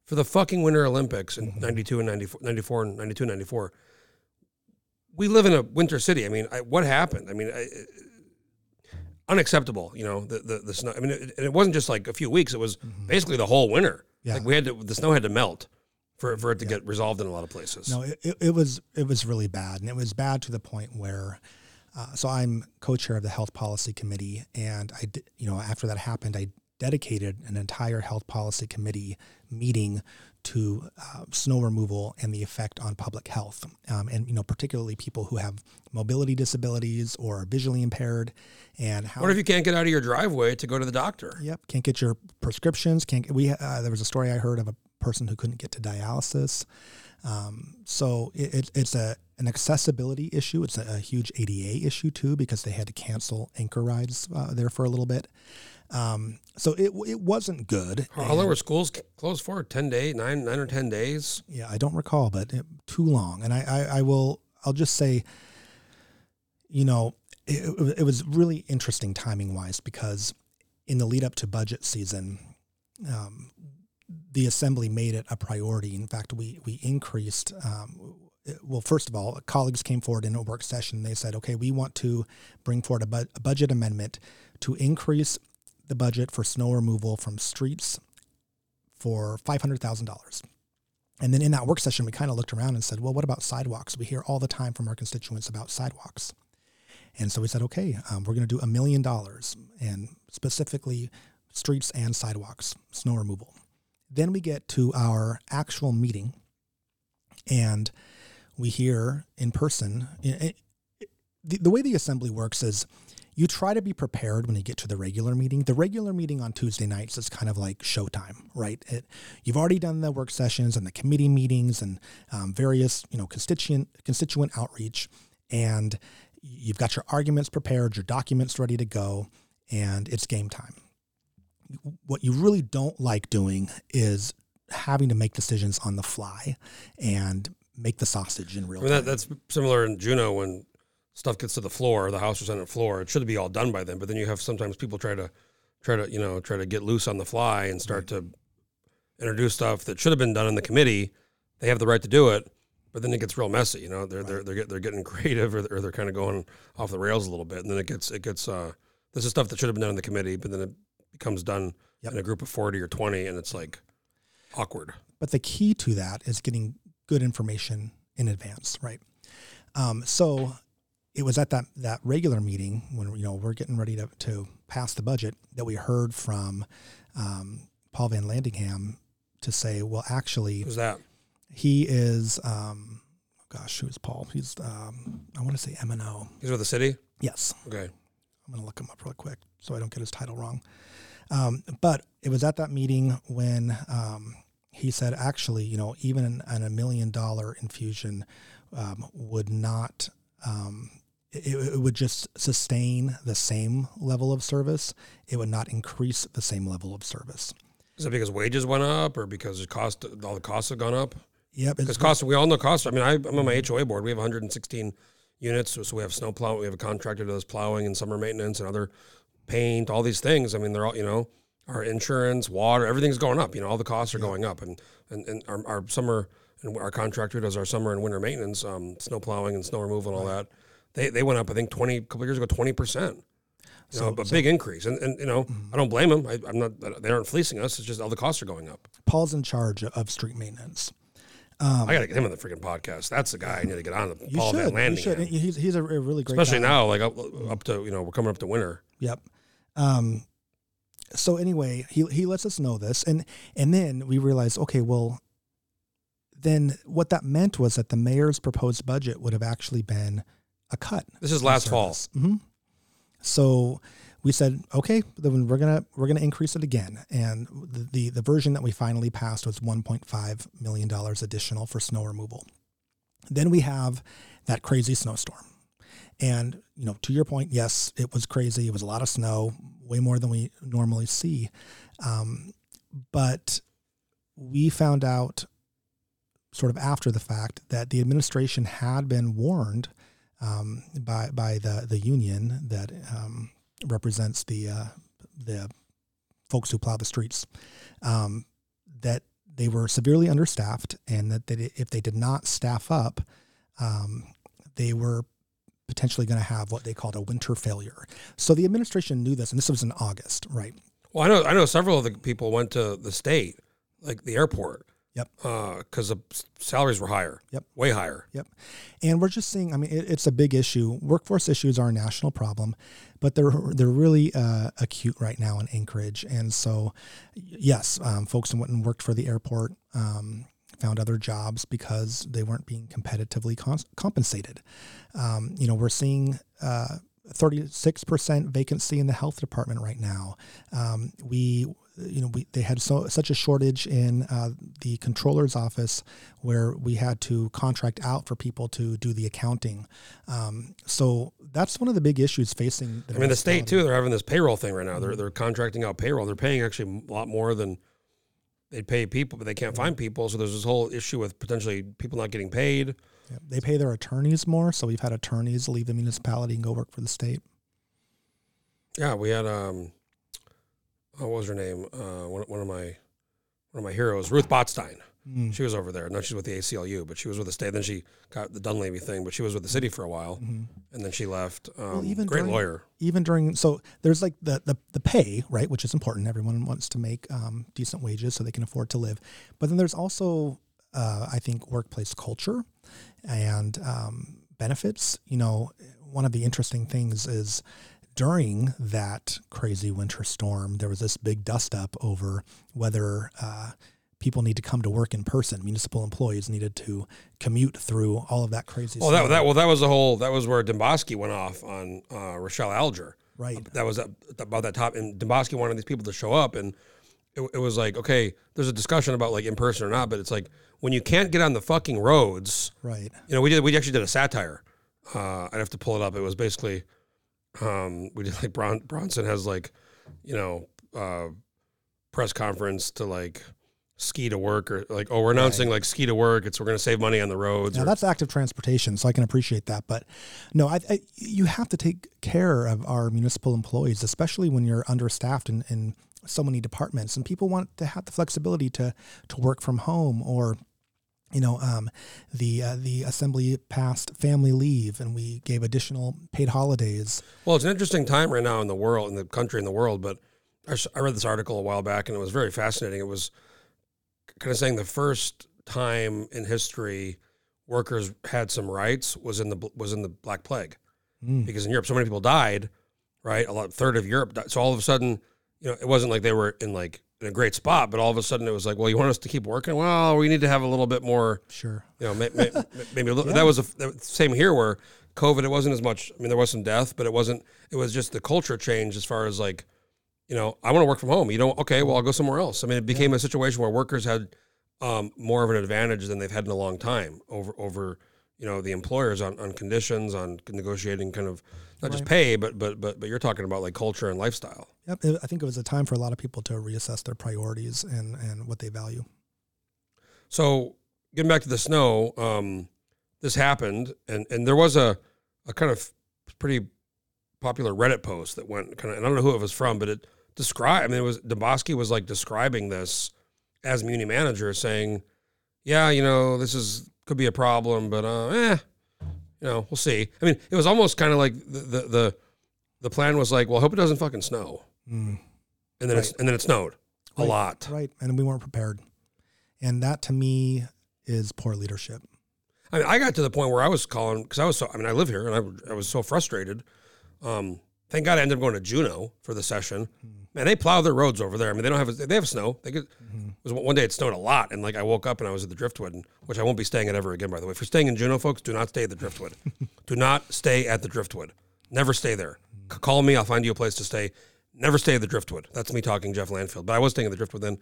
for the fucking Winter Olympics in mm-hmm. 92 and 94, 94 and 92 and 94. We live in a winter city. I mean, I, what happened? I mean, I, uh, unacceptable, you know, the, the, the snow. I mean, it, and it wasn't just like a few weeks. It was mm-hmm. basically the whole winter. Yeah. Like we had to, the snow had to melt for, for it to get resolved in a lot of places. No, it, it, it was it was really bad, and it was bad to the point where. Uh, so I'm co-chair of the health policy committee, and I, you know, after that happened, I dedicated an entire health policy committee meeting to uh, snow removal and the effect on public health, um, and you know, particularly people who have mobility disabilities or are visually impaired, and how What if you can't get out of your driveway to go to the doctor? Yep, can't get your prescriptions. Can't get, we? Uh, there was a story I heard of a person who couldn't get to dialysis. Um, so it, it, it's a an accessibility issue. It's a, a huge ADA issue too because they had to cancel AnchorRIDES uh, there for a little bit. Um, so it it wasn't good. How long were schools closed for? Ten days, nine, nine or ten days. Yeah, I don't recall, but it, too long. And I, I, I will, I'll just say, you know, it, it- it was really interesting timing wise because in the lead up to budget season, um, the assembly made it a priority. In fact, we we increased. Um, well, first of all, colleagues came forward in a work session. They said, "Okay, we want to bring forward a, bu- a budget amendment to increase the budget for snow removal from streets for five hundred thousand dollars." And then in that work session, we kind of looked around and said, well, what about sidewalks? We hear all the time from our constituents about sidewalks. And so we said, okay, um, we're going to do a million dollars and specifically streets and sidewalks, snow removal. Then we get to our actual meeting and we hear in person. it- it- the, the way the assembly works is you try to be prepared when you get to the regular meeting. The regular meeting on Tuesday nights is kind of like showtime, right? It, you've already done the work sessions and the committee meetings and um, various, you know, constituent constituent outreach, and you've got your arguments prepared, your documents ready to go, and it's game time. What you really don't like doing is having to make decisions on the fly and make the sausage in real I mean, time. that, that's similar in Juneau when stuff gets to the floor, the House or Senate floor. It should be all done by then, but then you have sometimes people try to try to you know try to get loose on the fly and start to introduce stuff that should have been done in the committee. They have the right to do it, but then it gets real messy. You know, they're they're they're, get, they're getting creative or, or they're kind of going off the rails a little bit, and then it gets it gets uh, this is stuff that should have been done in the committee, but then it becomes done Yep. in a group of forty or twenty, and it's like awkward. But the key to that is getting good information in advance, right? Um, so it was at that that regular meeting when you know we're getting ready to, to pass the budget that we heard from um, Paul Van Landingham to say, well, actually, Who's that? he is. Um, gosh, who's Paul? He's um, I want to say M and O. He's with the city. Yes, Okay. I'm going to look him up real quick so I don't get his title wrong. Um, but it was at that meeting when um, he said, actually, you know, even an, an a million dollar infusion um, would not, um, it, it would just sustain the same level of service. It would not increase the same level of service. Is it because wages went up or because the cost all the costs have gone up? Yep. Because costs, we all know costs. I mean, I, I'm on my HOA board. We have 116 units, so, so we have snow plow. We have a contractor that does plowing and summer maintenance and other paint, all these things. I mean, they're all you know, our insurance, water, everything's going up. You know, all the costs are going up, and and, and our, our summer and our contractor does our summer and winter maintenance, um, snow plowing and snow removal and all that. They they went up. I think 20 a couple years ago, 20 percent. You know, a big increase, and, and you know, I don't blame them. I, I'm not. They aren't fleecing us. It's just all the costs are going up. Paul's in charge of street maintenance. I got to get him on the freaking podcast. That's the guy I need to get on. The You Paul should. Van Landing. you should. He's, he's a, a really great Especially guy. now, like up, up to you know, we're coming up to winter. Yep. Um, so anyway, he he lets us know this, and and then we realize, okay, well, then what that meant was that the mayor's proposed budget would have actually been a cut. This is last fall. hmm So we said, okay, then we're gonna we're gonna increase it again, and the the, the version that we finally passed was 1.5 million dollars additional for snow removal. Then we have that crazy snowstorm. And you know, to your point, yes, it was crazy. It was a lot of snow, way more than we normally see. Um, but we found out sort of after the fact that the administration had been warned um, by by the the union that um, represents the uh, the folks who plow the streets um, that they were severely understaffed and that they, if they did not staff up, um, they were potentially going to have what they called a winter failure. So the administration knew this, and this was in August, right? Well, I know I know several of the people went to the state, like the airport. Yep. Because the salaries were higher. Yep. Way higher. Yep. And we're just seeing, I mean, it, it's a big issue. Workforce issues are a national problem, but they're, they're really uh, acute right now in Anchorage. And so, yes, um, folks who went and worked for the airport, um, found other jobs because they weren't being competitively cons- compensated. Um, you know, we're seeing, uh, 36% vacancy in the health department right now. Um, we, you know, we, they had so, such a shortage in uh, the controller's office where we had to contract out for people to do the accounting. Um, so that's one of the big issues facing the I mean, the state too. They're having this payroll thing right now. They're they're contracting out payroll. They're paying actually a lot more than they pay people, but they can't find people. So there's this whole issue with potentially people not getting paid. Yeah, They pay their attorneys more. So we've had attorneys leave the municipality and go work for the state. Yeah, we had um, oh, what was her name? Uh, one, one of my one of my heroes, Ruth Botstein. Mm. She was over there. No, she's with the ACLU, but she was with the state. Then she got the Dunleavy thing, but she was with the city for a while, Mhm. and then she left. Um, even great during- lawyer. even during so there's like the the, the pay right which is important everyone wants to make um, decent wages so they can afford to live but then there's also uh, i think workplace culture and um, benefits you know one of the interesting things is during that crazy winter storm there was this big dust up over whether uh, people need to come to work in person municipal employees needed to commute through all of that crazy Well, that, that well, that was the whole. That was where Demboski went off on uh, Rochelle Alger. right That was about that top, and Demboski wanted these people to show up, and it, it was like, okay, there's a discussion about like in person or not, but it's like when you can't get on the fucking roads. right You know, we did. We actually did a satire. Uh, I'd have to pull it up. It was basically, um, we did like Bron, Bronson has like, you know, uh, press conference to like ski to work or like, oh, we're announcing like ski to work. It's we're going to save money on the roads. Now or- that's active transportation, so I can appreciate that. But no, I, I you have to take care of our municipal employees, especially when you're understaffed in, in so many departments, and people want to have the flexibility to to work from home or. You know, um, the uh, the assembly passed family leave, and we gave additional paid holidays. Well, it's an interesting time right now in the world, in the country, in the world. But I read this article a while back, and it was very fascinating. It was kind of saying the first time in history workers had some rights was in the was in the Black Plague, Mm. because in Europe so many people died, right? A lot third of Europe. Died. So all of a sudden, you know, it wasn't like they were in like in a great spot, but all of a sudden it was like, well, you want us to keep working? Well, we need to have a little bit more Sure, you know, may, may, maybe a little, Yeah. that was that was the same here where COVID, it wasn't as much. I mean, there was some death, but it wasn't. It was just the culture change as far as like, you know, I want to work from home. You don't. Okay, well, I'll go somewhere else. I mean, it became a situation where workers had um, more of an advantage than they've had in a long time over over you know the employers on, on conditions on negotiating kind of not just pay, but but but but you're talking about like culture and lifestyle. yep. I think it was a time for a lot of people to reassess their priorities and and what they value. So getting back to the snow, um, this happened, and and there was a a kind of pretty popular Reddit post that went kind of, and I don't know who it was from, but it described. I mean, it was Demboski was like describing this as muni manager, saying, "Yeah, you know, this is could be a problem, but uh, eh, you know, we'll see." I mean, it was almost kind of like the the the, the plan was like, "Well, hope it doesn't fucking snow," Mm. and then it's and then it snowed a Right. lot. Right, and we weren't prepared, and that to me is poor leadership. I mean, I got to the point where I was calling because I was so. I mean, I live here, and I, I was so frustrated. Um, thank God I ended up going to Juneau for the session. Man, they plow their roads over there. I mean, they don't have they have snow. They get it was one day it snowed a lot, and like I woke up and I was at the Driftwood, and, which I won't be staying at ever again. By the way, if you're staying in Juneau, folks, do not stay at the Driftwood. do not stay at the Driftwood. Never stay there. Call me. I'll find you a place to stay. Never stay at the Driftwood. That's me talking Jeff Landfield. But I was staying at the Driftwood then.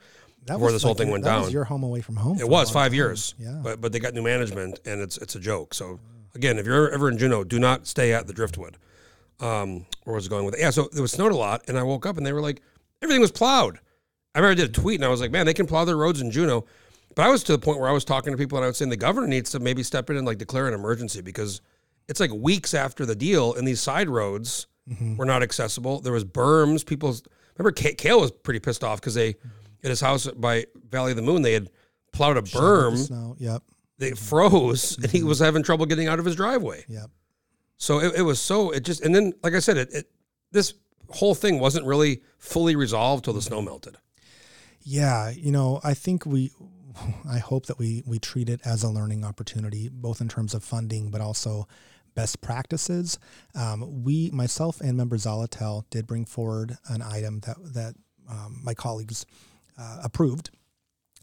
That Before this whole thing went that down. Was your home away from home. It was five time. years. Yeah. But but they got new management and it's it's a joke. So Again, if you're ever in Juneau, do not stay at the Driftwood. Um, where was it going with it? Yeah, so it was snowed a lot, and I woke up and they were like, everything was plowed. I remember I did a tweet and I was like, man, they can plow their roads in Juneau. But I was to the point where I was talking to people and I was saying the governor needs to maybe step in and like declare an emergency because it's like weeks after the deal and these side roads mm-hmm. were not accessible. There was berms. People remember K- Kale was pretty pissed off because they mm-hmm. at his house by Valley of the Moon they had plowed a berm. Snow. Yep. They froze mm-hmm. and he was having trouble getting out of his driveway. Yep. So it, it was so it just and then like I said it, it this whole thing wasn't really fully resolved till the snow melted. Yeah, you know, I think we, I hope that we we treat it as a learning opportunity, both in terms of funding, but also best practices. Um, we, myself and member Zaletel, did bring forward an item that that um, my colleagues uh, approved.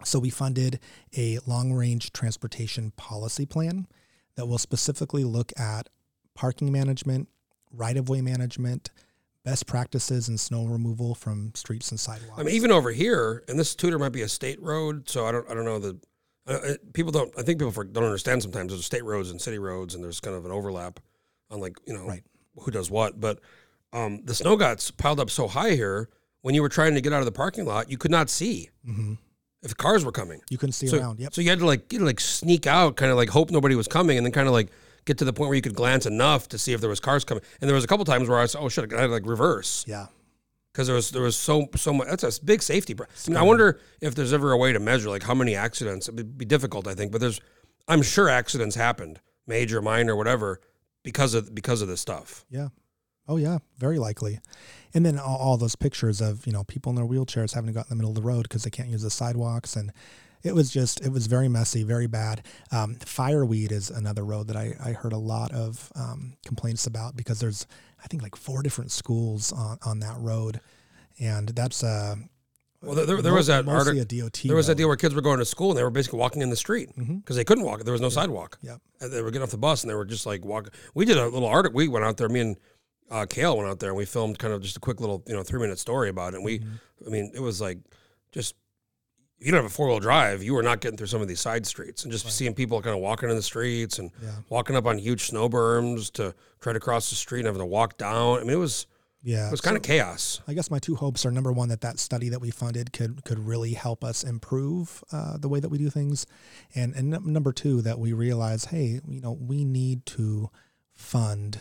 So we funded a long range transportation policy plan that will specifically look at parking management, right of way management, best practices in snow removal from streets and sidewalks. I mean, even over here, and this Tudor might be a state road, so I don't, I don't know the uh, uh, people don't. I think people for, don't understand sometimes. There's state roads and city roads, and there's kind of an overlap on like you know Right. who does what. But um, the snow got piled up so high here. When you were trying to get out of the parking lot, you could not see hmm if cars were coming. You couldn't see So, around. Yep. so you had to like you know, like sneak out, kind of like hope nobody was coming, and then kind of like get to the point where you could glance enough to see if there was cars coming. And there was a couple times where I was, oh shit, I had to like reverse yeah. because there was there was so so much. That's a big safety. I, mean, I wonder if there's ever a way to measure like how many accidents. It'd be difficult, I think, but there's. I'm sure accidents happened, major, minor, whatever, because of because of this stuff. Yeah. Oh yeah, very likely. And then all, all those pictures of you know people in their wheelchairs having to go out in the middle of the road because they can't use the sidewalks, and it was just it was very messy, very bad. Um, fireweed is another road that I, I heard a lot of um, complaints about because there's I think like four different schools on, on that road, and that's uh Well, there, there, there was that article. a DOT. There was that deal where kids were going to school and they were basically walking in the street because they couldn't walk. There was no sidewalk. Yep. And they were getting off the bus and they were just like walking. We did a little article. We went out there. Me and uh, Kale went out there and we filmed kind of just a quick little, you know, three minute story about it. And we, I mean, it was like just if you don't have a four wheel drive, you were not getting through some of these side streets and just seeing people kind of walking in the streets and Yeah. walking up on huge snow berms to try to cross the street and having to walk down. I mean, it was Yeah. it was kind of chaos. I guess my two hopes are number one that that study that we funded could could really help us improve uh, the way that we do things, and and number two that we realize, hey, you know, we need to fund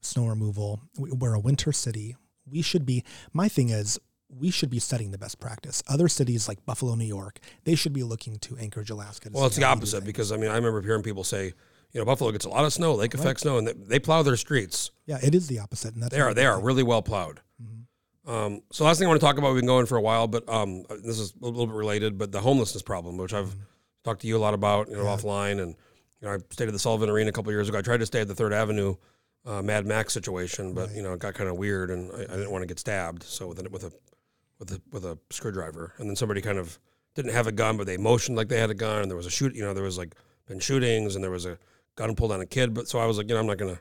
snow removal. We- We're a winter city. We should be. My thing is. We should be setting the best practice. Other cities like Buffalo, New York, they should be looking to Anchorage, Alaska. to Well, it's the how we do opposite because I mean I remember hearing people say, you know, Buffalo gets a lot of snow, lake effect snow, and they, they plow their streets. yeah, it is the opposite, and that's They are they are really well plowed. Mm-hmm. Um, so last thing I want to talk about, we've been going for a while, but um, this is a little bit related, but the homelessness problem, which I've Mm-hmm. talked to you a lot about, you know, offline, and you know, I stayed at the Sullivan Arena a couple years ago. I tried to stay at the Third Avenue uh, Mad Max situation, but you know, it got kind of weird, and I, I didn't want to get stabbed, so with a, with a with a with a screwdriver, and then somebody kind of didn't have a gun, but they motioned like they had a gun, and there was a shoot, you know, there was like been shootings, and there was a gun pulled on a kid, but so I was like, you know, I'm not gonna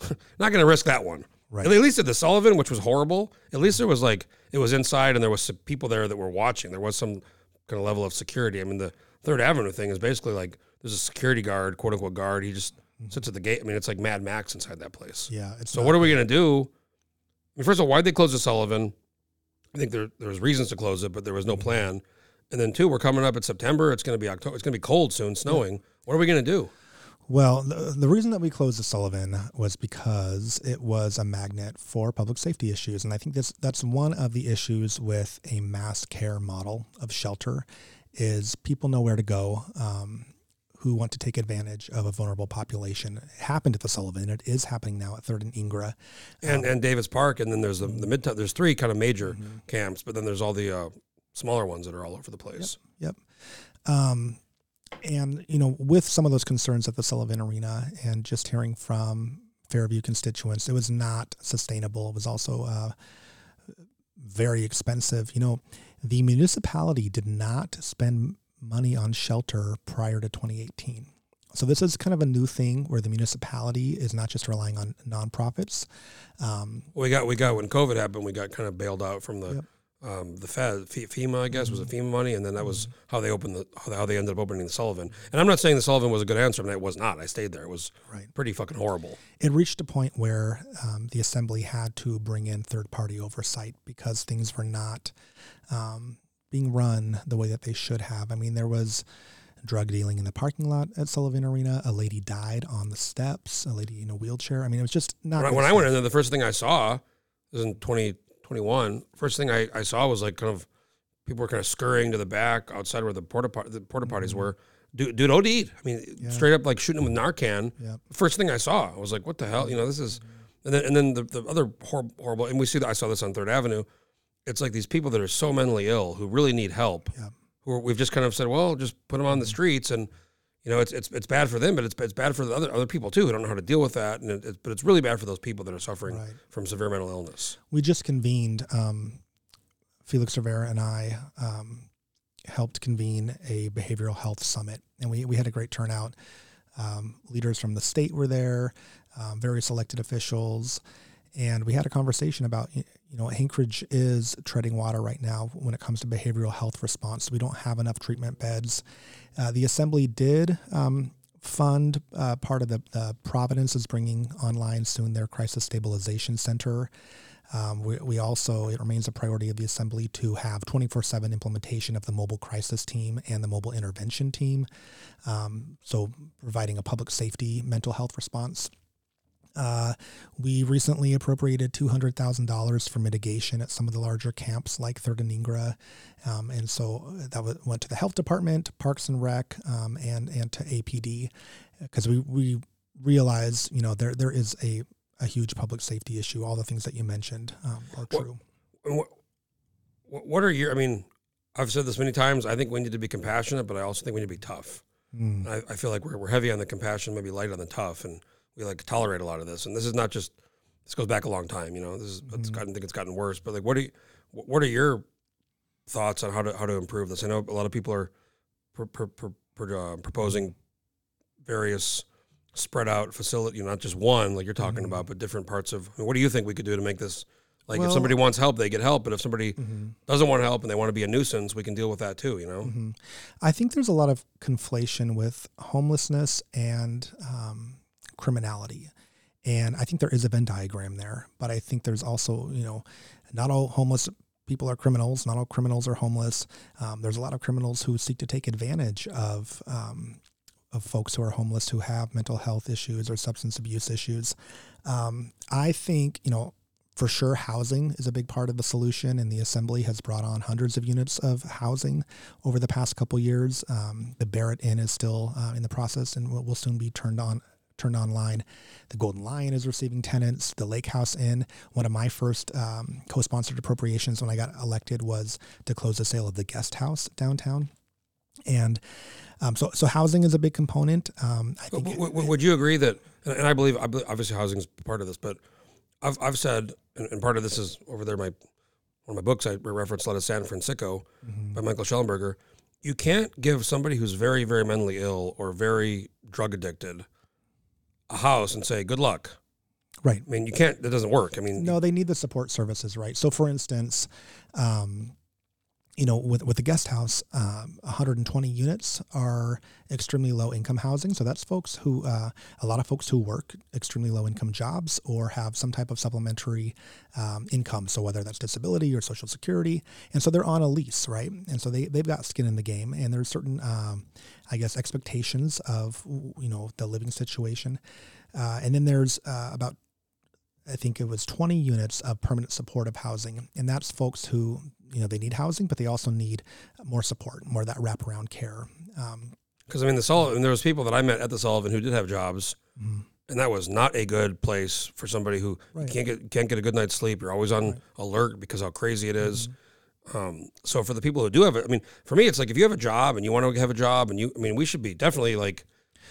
not gonna risk that one. Right. At least at the Sullivan, which was horrible, at least there was like it was inside and there was some people there that were watching. There was some kind of level of security. I mean, the Third Avenue thing is basically like there's a security guard, quote unquote guard. He just sits at the gate. I mean, it's like Mad Max inside that place. Yeah, So what are we gonna do? I mean, first of all, why'd they close the Sullivan? I think there there was reasons to close it, but there was no plan. And then two, we're coming up in September. It's gonna be October. It's gonna be cold soon, snowing. What are we gonna do? Well, the, the reason that we closed the Sullivan was because it was a magnet for public safety issues, and I think that's that's one of the issues with a mass care model of shelter, is people know where to go. Um, who want to take advantage of a vulnerable population. It happened at the Sullivan. It is happening now at Third and Ingra. and and Davis Park, and then there's the the mid. There's three kind of major Mm-hmm. camps, but then there's all the uh, smaller ones that are all over the place. Yep. Um, and you know, with some of those concerns at the Sullivan Arena, and just hearing from Fairview constituents, it was not sustainable. It was also uh, very expensive. You know, the municipality did not spend money on shelter prior to 2018. So this is kind of a new thing where the municipality is not just relying on nonprofits. Um, we got we got when COVID happened, we got kind of bailed out from the Yep. um, the Fed, FEMA, I guess, was the FEMA money, and then that was how they opened the how they- how they ended up opening the Sullivan. And I'm not saying the Sullivan was a good answer, but it was not. I stayed there. It was Right. pretty fucking horrible. It reached a point where um, the assembly had to bring in third party oversight because things were not um, being run the way that they should have. I mean, there was drug dealing in the parking lot at Sullivan Arena. A lady died on the steps. A lady in a wheelchair. I mean, it was just not. When I, when I went in there, the first thing I saw was in 2021. First thing I, I saw was like kind of people were kind of scurrying to the back outside where the porta the porta potties were. Dude, dude OD'd. I mean, Mm-hmm. Yeah. straight up like shooting him with Narcan. Yeah. First thing I saw, I was like, "What the hell?" You know, this is, and then and then the, the other horrible, horrible, and we see that I saw this on Third Avenue. It's like these people that are so mentally ill who really need help. Yeah. Who are, we've just kind of said, "Well, just put them on the streets," and you know, it's it's it's bad for them, but it's it's bad for the other other people too who don't know how to deal with that, and it, it's but it's really bad for those people that are suffering Right. from severe mental illness. we just convened um, felix rivera and i um, helped convene a behavioral health summit and we, we had a great turnout um, leaders from the state were there um, various elected officials and we had a conversation about you know anchorage is treading water right now when it comes to behavioral health response we don't have enough treatment beds uh, the assembly did um, fund uh, part of the uh, providence is bringing online soon their crisis stabilization center um, we, we also, it remains a priority of the Assembly to have 24 7 implementation of the mobile crisis team and the mobile intervention team. Um, so, providing a public safety mental health response. Uh, we recently appropriated $200,000 for mitigation at some of the larger camps like Third and Ingra. Um, and so that w- went to the health department, Parks and Rec, um, and, and to APD because we, we realize, you know, there, there is a, a huge public safety issue. All the things that you mentioned um, are true. What, what what are your? I mean, I've said this many times. I think we need to be compassionate, but I also think we need to be tough. Mm. I, I feel like we're, we're heavy on the compassion, maybe light on the tough, and we like tolerate a lot of this. And this is not just this goes back a long time. You know, this is it's Mhm. gotten I think it's gotten worse. But like, what are you, what are your thoughts on how to how to improve this? I know a lot of people are pr- pr- pr- pr- uh, proposing various spread out facility, you know, not just one like you're talking Mhm. about, but different parts of. I mean, what do you think we could do to make this? Like, Well- if somebody wants help, they get help. But if somebody Mhm. doesn't want help and they want to be a nuisance, we can deal with that too. You know. Mhm. I think there's a lot of conflation with homelessness and um, criminality. And I think there is a Venn diagram there, but I think there's also, you know, not all homeless people are criminals. Not all criminals are homeless. Um, there's a lot of criminals who seek to take advantage of um, of folks who are homeless who have mental health issues or substance abuse issues. Um, I think, you know, for sure, housing is a big part of the solution, and the assembly has brought on hundreds of units of housing over the past couple years. Um, the Barratt Inn is still uh, in the process and will, will soon be turned on turned online. The Golden Lion is receiving tenants. The Lake House Inn, one of my first um, co-sponsored appropriations when I got elected, was to close the sale of the guest house downtown. And um, so, so housing is a big component. Um, I think w- w- would you agree that, and I believe, I believe obviously housing is part of this, but I've, I've said, and, and part of this is over there, my one of my books I referenced a lot of San Fransicko Mhm. by Michael Shellenberger. You can't give somebody who's very, very mentally ill or very drug addicted a house and say, good luck. right. I mean, you can't, that doesn't work. I mean, No, they need the support services, right? So, for instance, um, you know, with with the guest house, um, 120 units are extremely low income housing. So that's folks who, uh, a lot of folks who work extremely low income jobs or have some type of supplementary um, income. So whether that's disability or social security, and so they're on a lease, right? And so they they've got skin in the game, and there's certain, um, I guess, expectations of you know the living situation, uh, and then there's uh, about I think it was 20 units of permanent supportive housing. And that's folks who, you know, they need housing, but they also need more support, more of that wraparound care. Um, because I mean, the Sullivan, there was people that I met at the Sullivan who did have jobs, mm, and that was not a good place for somebody who Right. can't get can't get a good night's sleep. You're always on Right. Mm-hmm. alert because how crazy it is. Um, so for the people who do have it, I mean, for me, it's like if you have a job and you want to have a job, and you, I mean, we should be definitely like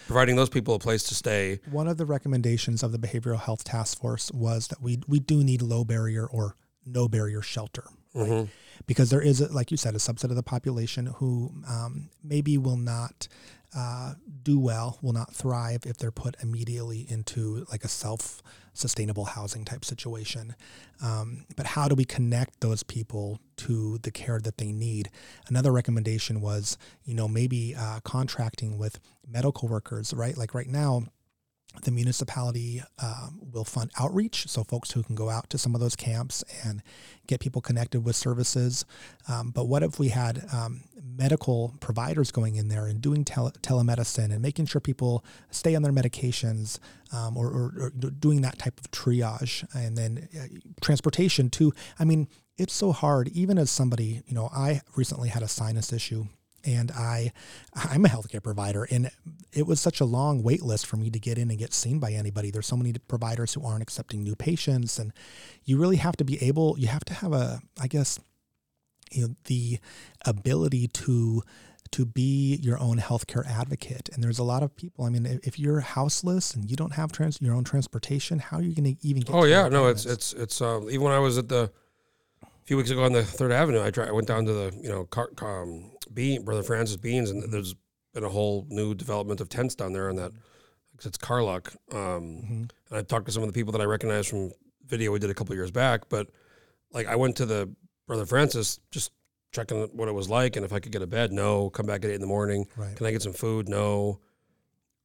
providing those people a place to stay. one of the recommendations of the Behavioral Health Task Force was that we, we do need low barrier or no barrier shelter. Mhm. because there is, a, like you said, a subset of the population who um, maybe will not uh, do well, will not thrive if they're put immediately into like a self sustainable housing type situation. Um, but how do we connect those people to the care that they need? Another recommendation was, you know, maybe uh, contracting with medical workers, right? Like right now, the municipality um, will fund outreach, so folks who can go out to some of those camps and get people connected with services. Um, but what if we had um, medical providers going in there and doing tele- telemedicine and making sure people stay on their medications um, or, or, or doing that type of triage and then uh, transportation too? I mean, it's so hard, even as somebody, you know, I recently had a sinus issue and I I'm a healthcare provider and it was such a long wait list for me to get in and get seen by anybody. There's so many providers who aren't accepting new patients and you really have to be able you have to have a I guess you know the ability to to be your own healthcare advocate. And there's a lot of people. I mean, if you're houseless and you don't have trans, your own transportation, how are you going to even get? Oh yeah, no, it's it's it's um, even when I was at the a few weeks ago on the Third Avenue, I tried. I went down to the you know car, um, Bean, Brother Francis Beans, and there's been a whole new development of tents down there on that. It's Karluk, um, Mhm. and I talked to some of the people that I recognize from video we did a couple years back. But like, I went to the Brother Francis just checking what it was like, and if I could get a bed, no. Come back at eight in the morning. right. Can I get some food? No.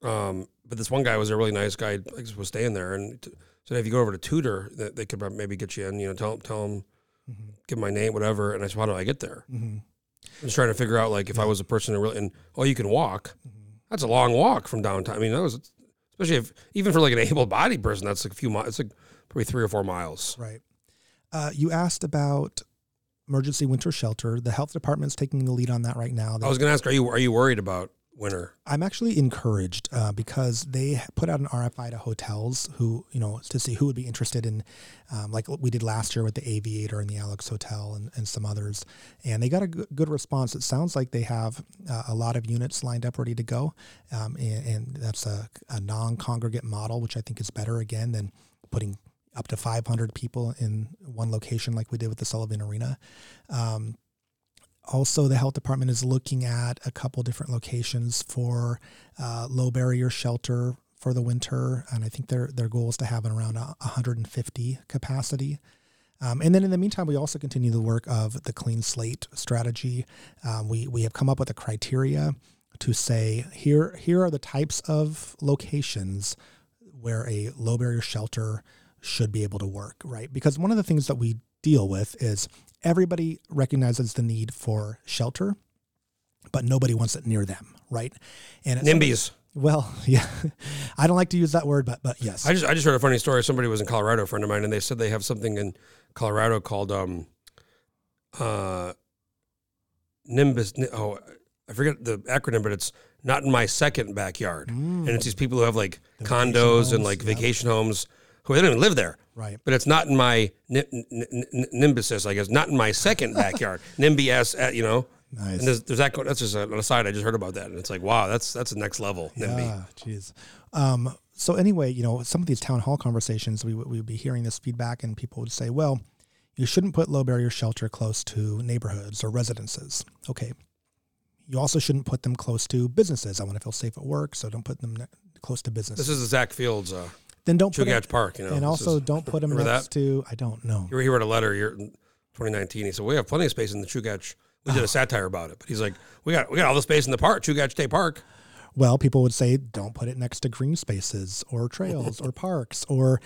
Um, but this one guy was a really nice guy. Like, was staying there, and t- said if you go over to Tudor, that they could maybe get you in. You know, tell tell them, Mhm. give my name, whatever. And I said, how do I get there? hmm I'm just trying to figure out like if I was a person who really and oh, you can walk. Mm-hmm. That's a long walk from downtown. I mean, that was especially if even for like an able-bodied person, that's like a few miles. It's like probably three or four miles. Right. Uh, you asked about emergency winter shelter. The health department's taking the lead on that right now. I was going to ask, are you are you worried about winter? I'm actually encouraged uh, because they put out an RFI to hotels who, you know, to see who would be interested in, um, like we did last year with the Aviator and the Alex Hotel and, and some others. And they got a good, good response. It sounds like they have uh, a lot of units lined up ready to go. Um, and, and that's a, a non congregate model, which I think is better again than putting up to 500 people in one location like we did with the Sullivan Arena. Um, also, the health department is looking at a couple different locations for uh, low barrier shelter for the winter, and I think their their goal is to have around a 150 capacity. Um, and then in the meantime, we also continue the work of the clean slate strategy. Um, we we have come up with a criteria to say here here are the types of locations where a low barrier shelter should be able to work, right? Because one of the things that we deal with is everybody recognizes the need for shelter, but nobody wants it near them, right? And it's NIMBYs. Well, yeah, I don't like to use that word, but but yes, I just I just heard a funny story. Somebody was in Colorado, a friend of mine, and they said they have something in Colorado called um uh Nimbus. Oh, I forget the acronym, but it's not in my second backyard. And it's these people who have like Mm. The condos and like yep. vacation homes who they don't even live there. right. But it's not in my ni- n- n- n- nimbuses, I guess. Not in my second backyard. NIMBS, uh, you know. Nice. And there's, there's that. That's just an aside. I just heard about that, and it's like, wow, that's that's the next level. NIMBY. Yeah, jeez. Um, so anyway, you know, some of these town hall conversations, we would we would be hearing this feedback, and people would say, "Well, you shouldn't put low barrier shelter close to neighborhoods or residences." Okay. You also shouldn't put them close to businesses. I want to feel safe at work, so don't put them ne- close to businesses. This is the Zack Fields uh, then don't put 'em- Chugach Park. You know, and also is- don't put them next that? to. I don't know. He wrote a letter here in 2019. He said, "We have plenty of space in the Chugach." We did a satire about it, but he's like, "We got we got all the space in the park, Chugach State Park." Well, people would say don't put it next to green spaces or trails or parks or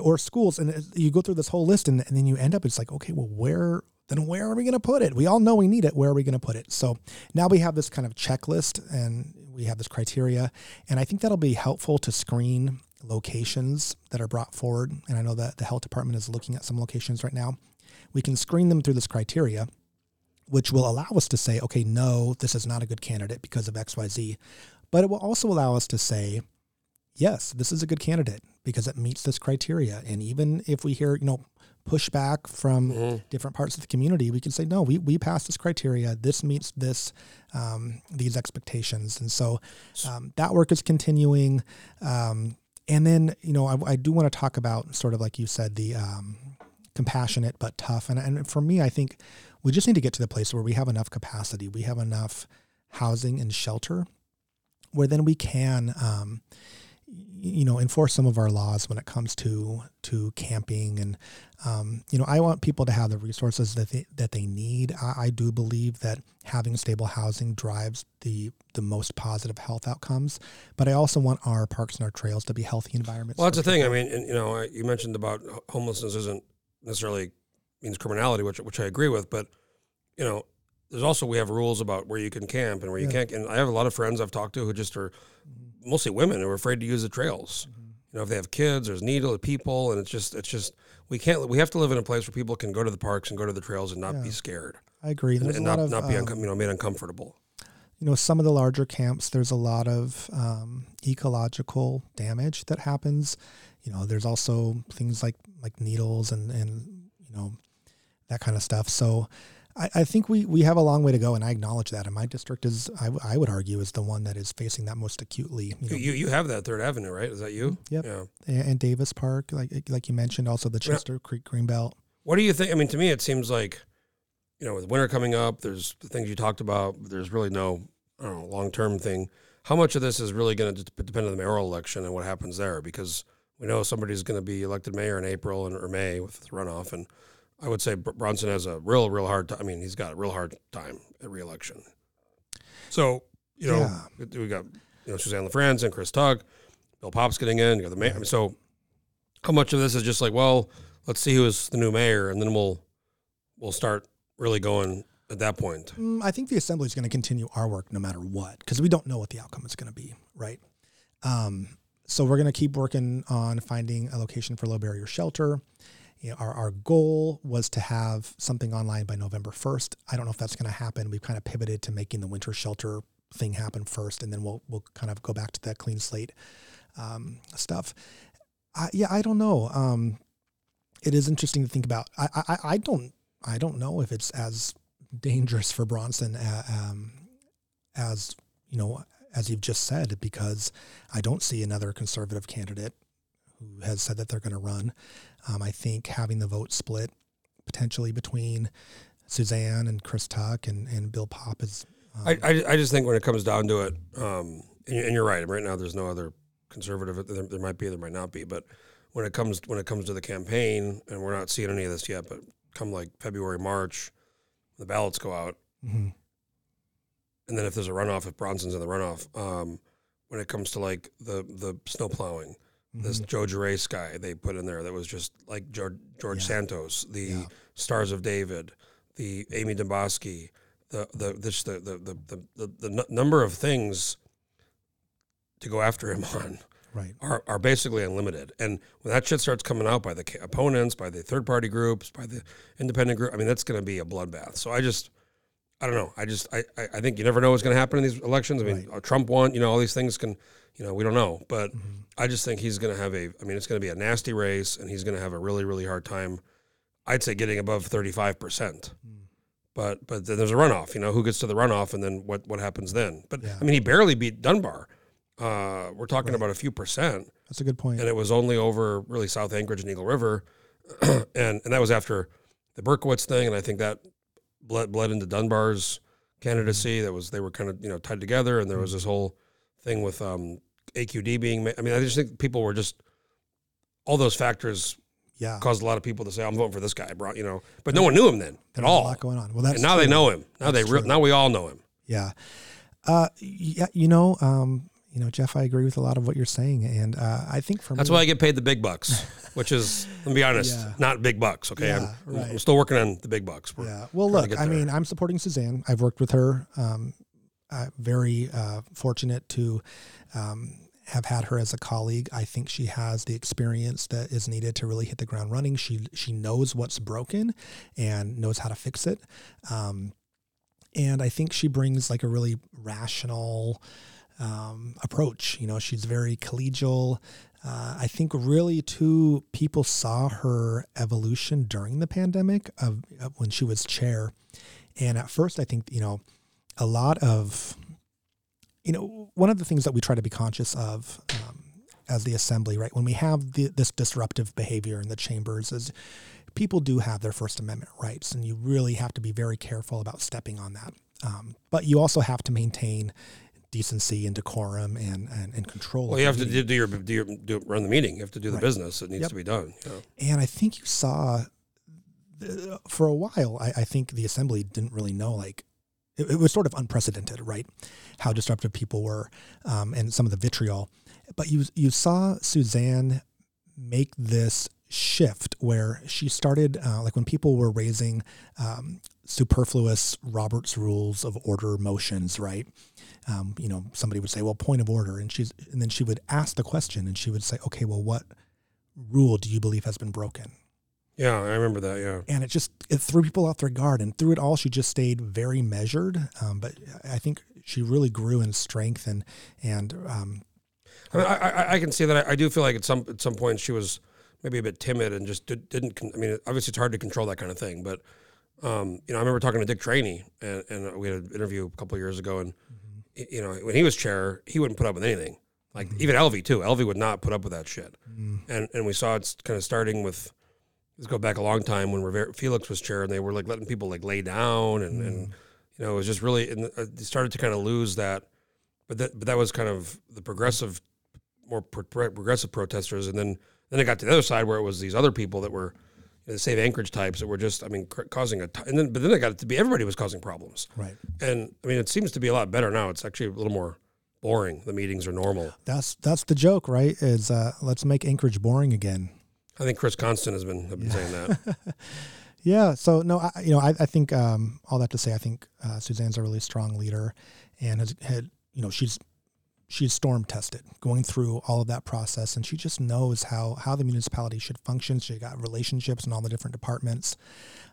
or schools, and you go through this whole list, and, and then you end up. It's like, okay, well, where then where are we going to put it? We all know we need it. Where are we going to put it? So now we have this kind of checklist, and we have this criteria, and I think that'll be helpful to screen locations that are brought forward. And I know that the health department is looking at some locations right now. We can screen them through this criteria which will allow us to say, okay, no, this is not a good candidate because of XYZ. But it will also allow us to say, yes, this is a good candidate because it meets this criteria. And even if we hear, you know, pushback from Mhm. different parts of the community, we can say, no, we, we passed this criteria. This meets this, um, these expectations. And so um, that work is continuing. Um, and then, you know, I, I do want to talk about sort of like you said, the um, compassionate but tough. And, and for me, I think we just need to get to the place where we have enough capacity, we have enough housing and shelter where then we can, um, you know, enforce some of our laws when it comes to to camping and um, you know, I want people to have the resources that they that they need. I, I do believe that having stable housing drives the the most positive health outcomes, but I also want our parks and our trails to be healthy environments. Well, that's the thing. I mean, and, you know, I, you mentioned about homelessness isn't necessarily means criminality, which which I agree with, but you know, there's also we have rules about where you can camp and where you Yeah. can't. And I have a lot of friends I've talked to who just are mostly women who are afraid to use the trails. You know, if they have kids, there's needle people, and it's just it's just we can't. We have to live in a place where people can go to the parks and go to the trails and not be scared I agree. and, There's and a lot not of not be um, you know made uncomfortable. you know some of the larger camps there's a lot of um, ecological damage that happens you know there's also things like like needles and and you know that kind of stuff so I, I think we we have a long way to go and i acknowledge that and my district is I, w- I would argue is the one that is facing that most acutely you know You you have that Third Avenue, right? Is that you? Mm-hmm. Yep. Yeah. and, and davis park like like you mentioned also the Yeah. chester creek greenbelt What do you think? I mean, to me, it seems like, you know, with winter coming up, there's the things you talked about. There's really no, I don't know, long term thing. How much of this is really going to depend on the mayoral election and what happens there? Because we know somebody's going to be elected mayor in April and or May with the runoff, and I would say Bronson has a real, real hard time. I mean, he's got a real hard time at reelection. So you know, Yeah. we- got you know Suzanne LaFrance and Chris Tuck, Bill Popp's getting in. You got the mayor. I mean, so how much of this is just like, well, let's see who is the new mayor, and then we'll we'll start really going at that point. Mm, I think the assembly is going to continue our work no matter what because we don't know what the outcome is going to be, right? Um, so we're going to keep working on finding a location for low barrier shelter. You know, our, our goal was to have something online by November 1st. I don't know if that's going to happen. We've kind of pivoted to making the winter shelter thing happen first, and then we'll we'll kind of go back to that clean slate um, stuff. I, yeah, I don't know. Um, it is interesting to think about. I, I I don't I don't know if it's as dangerous for Bronson uh, um, as you know as you've just said because I don't see another conservative candidate who has said that they're going to run. Um, I think having the vote split potentially between Suzanne and Chris Tuck and, and Bill Popp is um, I, I I just think when it comes down to it, um, and, and you're right. Right now, there's no other conservative. There, there might be, there might not be, but when it comes when it comes to the campaign, and we're not seeing any of this yet, but come like February, March, the ballots go out, mhm. and then if there's a runoff, if Bronson's in the runoff, um, when it comes to like the the snow plowing, this Mhm. Joe Gerace guy they put in there that was just like George, George Yeah. Santos, the Yeah. Stars of David, the Amy Demboski, the the this the the the the, the, nu- number of things to go after him on right. are, are basically unlimited. And when that shit starts coming out by the opponents, by the third party groups, by the independent group, I mean, that's going to be a bloodbath. So I just, I don't know. I just, I, I, think you never know what's going to happen in these elections. I mean, Right. Trump won, you know, all these things can, you know, we don't know. But Mhm. I just think he's going to have a, I mean, it's going to be a nasty race and he's going to have a really, really hard time, I'd say getting above 35%. Mm. But, but then there's a runoff, you know, who gets to the runoff and then what, what happens then? But Yeah. I mean, he barely beat Dunbar. Uh, we're talking Right. about a few percent That's a good point. and it was only over really South Anchorage and Eagle River, and and that was after the Berkowitz thing, and I think that bled bled into Dunbar's candidacy. That was they were kind of you know tied together, and there was this whole thing with um, AQD being. Ma- I mean, I just think people were just all those factors yeah. caused a lot of people to say, "I'm voting for this guy," bro. You know, but no one knew him then at There's a lot going on. Well, that's and now they true. know him. Now That's they re- true. now we all know him. Yeah. Uh, yeah, you know, um, you know, Jeff, I agree with a lot of what you're saying, and uh, I think for That's me, why I get paid the big bucks, which is, let me be honest, Yeah. not big bucks. Okay, Yeah, I'm, right. I'm still working on the big bucks. We're- Yeah. Well, trying to look, get I there. mean, I'm supporting Suzanne. I've worked with her. Um, uh, very uh, fortunate to um, have had her as a colleague. I think she has the experience that is needed to really hit the ground running. She she knows what's broken and knows how to fix it. Um, and I think she brings like a really rational um, approach. You know, she's very collegial. Uh, I think really too people saw her evolution during the pandemic of, of when she was chair, and at first I think you know a lot of you know one of the things that we try to be conscious of um, as the assembly, right? When we have the, this disruptive behavior in the chambers, is people do have their First Amendment rights, and you really have to be very careful about stepping on that. Um, but you also have to maintain decency and decorum and and, and control. Well, you have to do, do your do your do run the meeting. You have to do the Right. business that needs Yep. to be done. you know. And I think you saw uh, for a while. I, I think the assembly didn't really know like. It, it was sort of unprecedented, right? How disruptive people were, um, and some of the vitriol. But you you saw Suzanne make this shift where she started uh, like when people were raising um, superfluous Robert's rules of order motions, right? Um, you know, somebody would say, "Well, point of order," and she's and then she would ask the question, and she would say, "Okay, well, what rule do you believe has been broken?" Yeah, I remember that. Yeah. And it just it threw people off their guard, and through it all, she just stayed very measured. Um, but I think she really grew in strength and and um, I, mean, I, I, I can see that. I, I do feel like at some at some point she was maybe a bit timid and just did, didn't. con- I mean, obviously it's hard to control that kind of thing. But um, you know, I remember talking to Dick Traini, and, and we had an interview a couple of years ago, and y- you know, when he was chair, he wouldn't put up with anything. Like even Elvi too. Elvi would not put up with that shit. And and we saw it's kind of starting with. Let's go back a long time when Rivera, Felix was chair, and they were like letting people like lay down, and, and you know, it was just really. And uh, they started to kind of lose that. But that but that was kind of the progressive more pro- pro- progressive protesters, and then then it got to the other side where it was these other people that were you know, the Save Anchorage types that were just, I mean, cr- causing a. T- and then but then it got to be everybody was causing problems, right. and I mean, it seems to be a lot better now. It's actually a little more boring. The meetings are normal. That's that's the joke, right? Is uh, let's make Anchorage boring again. I think Chris Constant has been have been saying that. Yeah. So no, I, you know, I, I think um, all that to say, I think uh, Suzanne's a really strong leader, and has had, you know, she's she's storm tested, going through all of that process, and she just knows how how the municipality should function. She got relationships in all the different departments.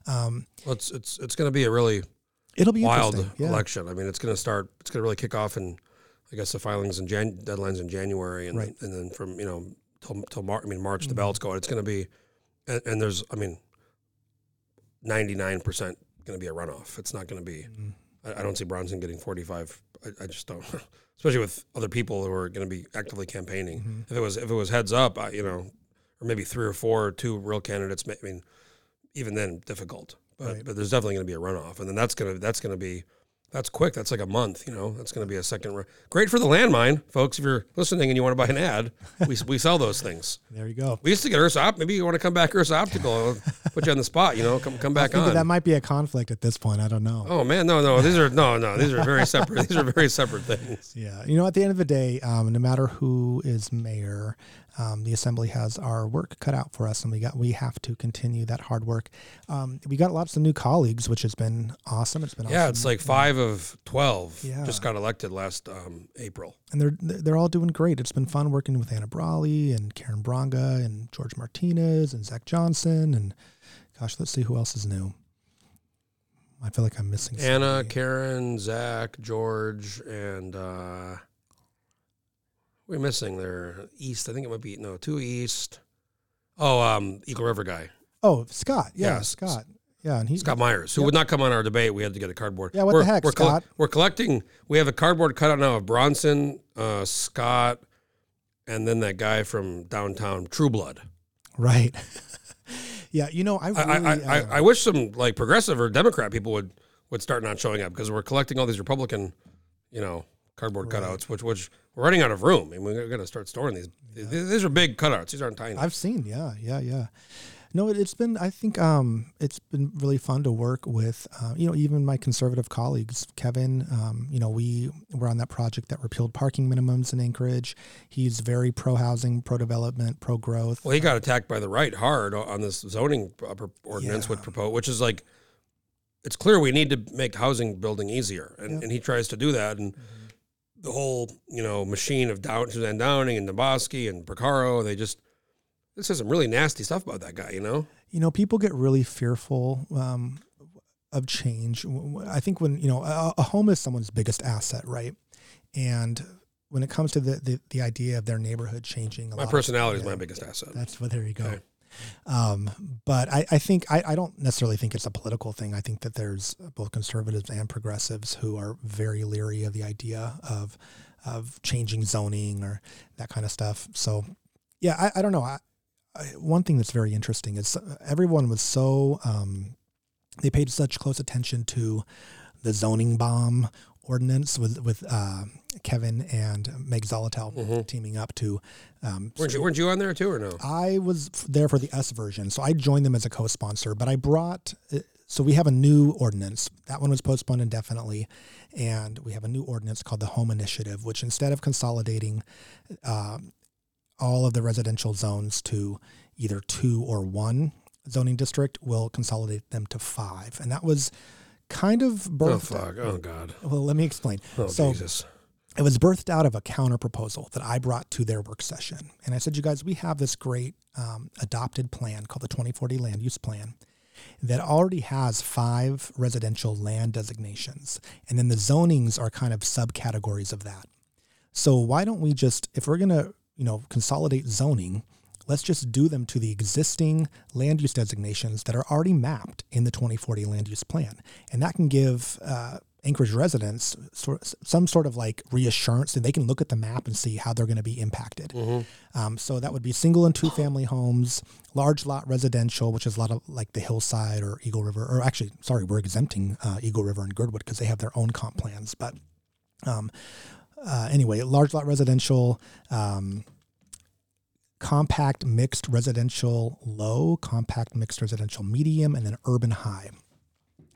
Um, well, it's it's it's going to be a really it'll be wild. Yeah. election. I mean, it's going to start. It's going to really kick off in, I guess, the filings and Jan- deadlines in January, and Right. and then from you know till till March. I mean, March Mhm. the ballots go out. It's going to be, and, and there's, I mean, ninety nine percent going to be a runoff. It's not going to be. Mm. I, I don't see Bronson getting forty five. I, I just don't. Especially with other people who are going to be actively campaigning. Mhm. If it was if it was heads up, I, you know, or maybe three or four, or two real candidates. I mean, even then, difficult. But Right. but there's definitely going to be a runoff, and then that's gonna that's gonna be that's quick. That's like a month. You know, that's going to be a second. Ru- Great for the landmine, folks. If you're listening and you want to buy an ad, we we sell those things. There you go. We used to get Ursa Op. Maybe you want to come back Ursa Optical. I'll put you on the spot. You know, come come I back think on. that might be a conflict at this point. I don't know. oh man, no no. These are no no. These are very separate. These are very separate things. Yeah, you know, at the end of the day, um, no matter who is mayor, um, the assembly has our work cut out for us, and we got we have to continue that hard work. Um, we got lots of new colleagues, which has been awesome. It's been awesome. Yeah, awesome. it's like five of twelve. Yeah. just got elected last um, April. and they're they're all doing great. It's been fun working with Anna Brawley and Karen Bronga and George Martinez and Zach Johnson and gosh, let's see who else is new. I feel like I'm missing Anna, somebody. Karen, Zach, George, and uh, we're missing there. East, I think it might be no two East. Oh, um, Eagle River guy, Oh, Scott. Yeah, Yes. Scott. Yeah, and he's Scott Myers, who would not come on our debate. We had to get a cardboard. Yeah, what we're, the heck, we're Scott? we're collecting. We have a cardboard cutout now of Bronson, uh, Scott, and then that guy from downtown, True Blood. Right. yeah, you know, I really, I, I, uh, I wish some like progressive or Democrat people would would start not showing up because we're collecting all these Republican, you know, cardboard cutouts, which which we're running out of room, and we're gonna start storing these. These, these are big cutouts. These aren't tiny. I've seen, yeah, yeah, yeah. No, it, it's been. I think um, it's been really fun to work with. Uh, you know, even my conservative colleagues, Kevin. Um, you know, we were on that project that repealed parking minimums in Anchorage. He's very pro housing, pro development, pro growth. well, he got attacked by the right hard on this zoning ordinance, which Yeah. proposed, which is like, it's clear we need to make housing building easier, and, Yep. and he tries to do that, and the whole you know machine of Down Suzanne Downing and Demboski and Porcaro, they just. This is some really nasty stuff about that guy, you know. you know, people get really fearful um, of change. I think when you know a, a home is someone's biggest asset, right? And when it comes to the the, the idea of their neighborhood changing, a My lot of- personality is my biggest asset. That's what. There you go. Okay. Um, but I, I think I, I don't necessarily think it's a political thing. I think that there's both conservatives and progressives who are very leery of the idea of of changing zoning or that kind of stuff. So, yeah, I, I don't know. I, one thing that's very interesting is uh, everyone was so um, they paid such close attention to the zoning bomb ordinance with with uh, Kevin and Meg Zaletel teaming up to. Um, Weren't you, weren't you on there too, or no? I was f- there for the S version, so I joined them as a co-sponsor. But I brought, uh, so we have a new ordinance. That one was postponed indefinitely, and we have a new ordinance called the Home Initiative, which instead of consolidating um, all of the residential zones to either two or one zoning district, will consolidate them to five, and that was kind of Oh birthed. fuck! Oh god! Well, let me explain. Oh so Jesus! it was birthed out of a counter proposal that I brought to their work session. And I said, you guys, we have this great um, adopted plan called the 2040 Land Use Plan that already has five residential land designations. And then the zonings are kind of subcategories of that. So why don't we just, if we're going to, you know, consolidate zoning, let's just do them to the existing land use designations that are already mapped in the 2040 land use plan. And that can give uh, Anchorage residents sort some sort of like reassurance that they can look at the map and see how they're going to be impacted. Um, so that would be single and two family homes, large lot residential, which is a lot of like the hillside or Eagle River, or actually, sorry, we're exempting uh, Eagle River and Girdwood because they have their own comp plans. But um, uh, anyway, large lot residential, um, compact mixed residential low, compact mixed residential medium, and then urban high.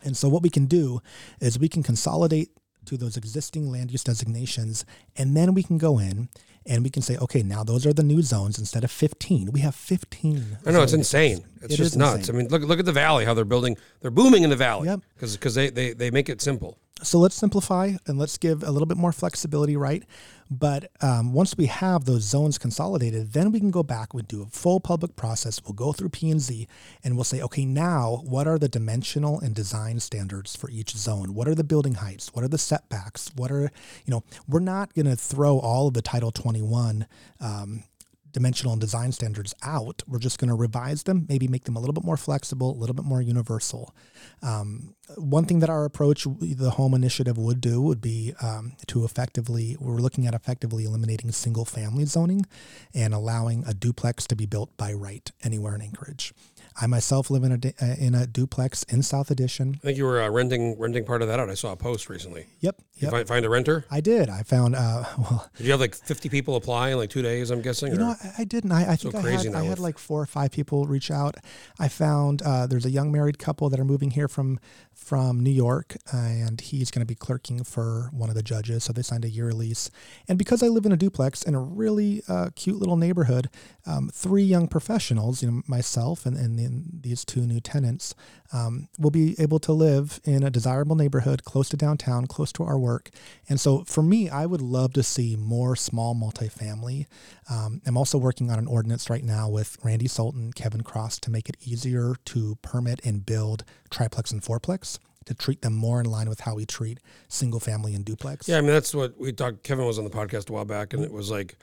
And so what we can do is we can consolidate to those existing land use designations, and then we can go in and we can say, okay, now those are the new zones instead of 15. We have 15. I know it's insane. It's It just nuts. insane. I mean, look look at the valley. How they're building. They're booming in the valley. Yep. Because they, they they make it simple. So let's simplify and let's give a little bit more flexibility, right? But um, once we have those zones consolidated, then we can go back. We do a full public process. We'll go through P and Z, and we'll say, okay, now what are the dimensional and design standards for each zone? What are the building heights? What are the setbacks? What are you know? We're not going to throw all of the Title Twenty One. Um, dimensional and design standards out. We're just going to revise them, maybe make them a little bit more flexible, a little bit more universal. Um, one thing that our approach, the home initiative would do, would be um, to effectively, we're looking at effectively eliminating single family zoning and allowing a duplex to be built by right anywhere in Anchorage. I myself live in a, uh, in a duplex in South Addition. I think you were uh, renting renting part of that out. I saw a post recently. Yep. You Yep. find, find a renter? I did. I found, uh, well, Did you have like 50 people apply in like two days? I'm guessing. You or- know, I, I didn't. I, I think I had, I had like four or five people reach out. I found uh, there's a young married couple that are moving here from from New York, and he's going to be clerking for one of the judges. So they signed a year lease. And because I live in a duplex in a really uh, cute little neighborhood, um, three young professionals, you know, myself and, and these two new tenants, um, will be able to live in a desirable neighborhood close to downtown, close to our work. And so for me, I would love to see more small multifamily. Um, I'm also working on an ordinance right now with Randy Sulte, Kevin Cross to make it easier to permit and build triplex and fourplex to treat them more in line with how we treat single family and duplex. Yeah, I mean that's what we talked. Kevin was on the podcast a while back, and it was like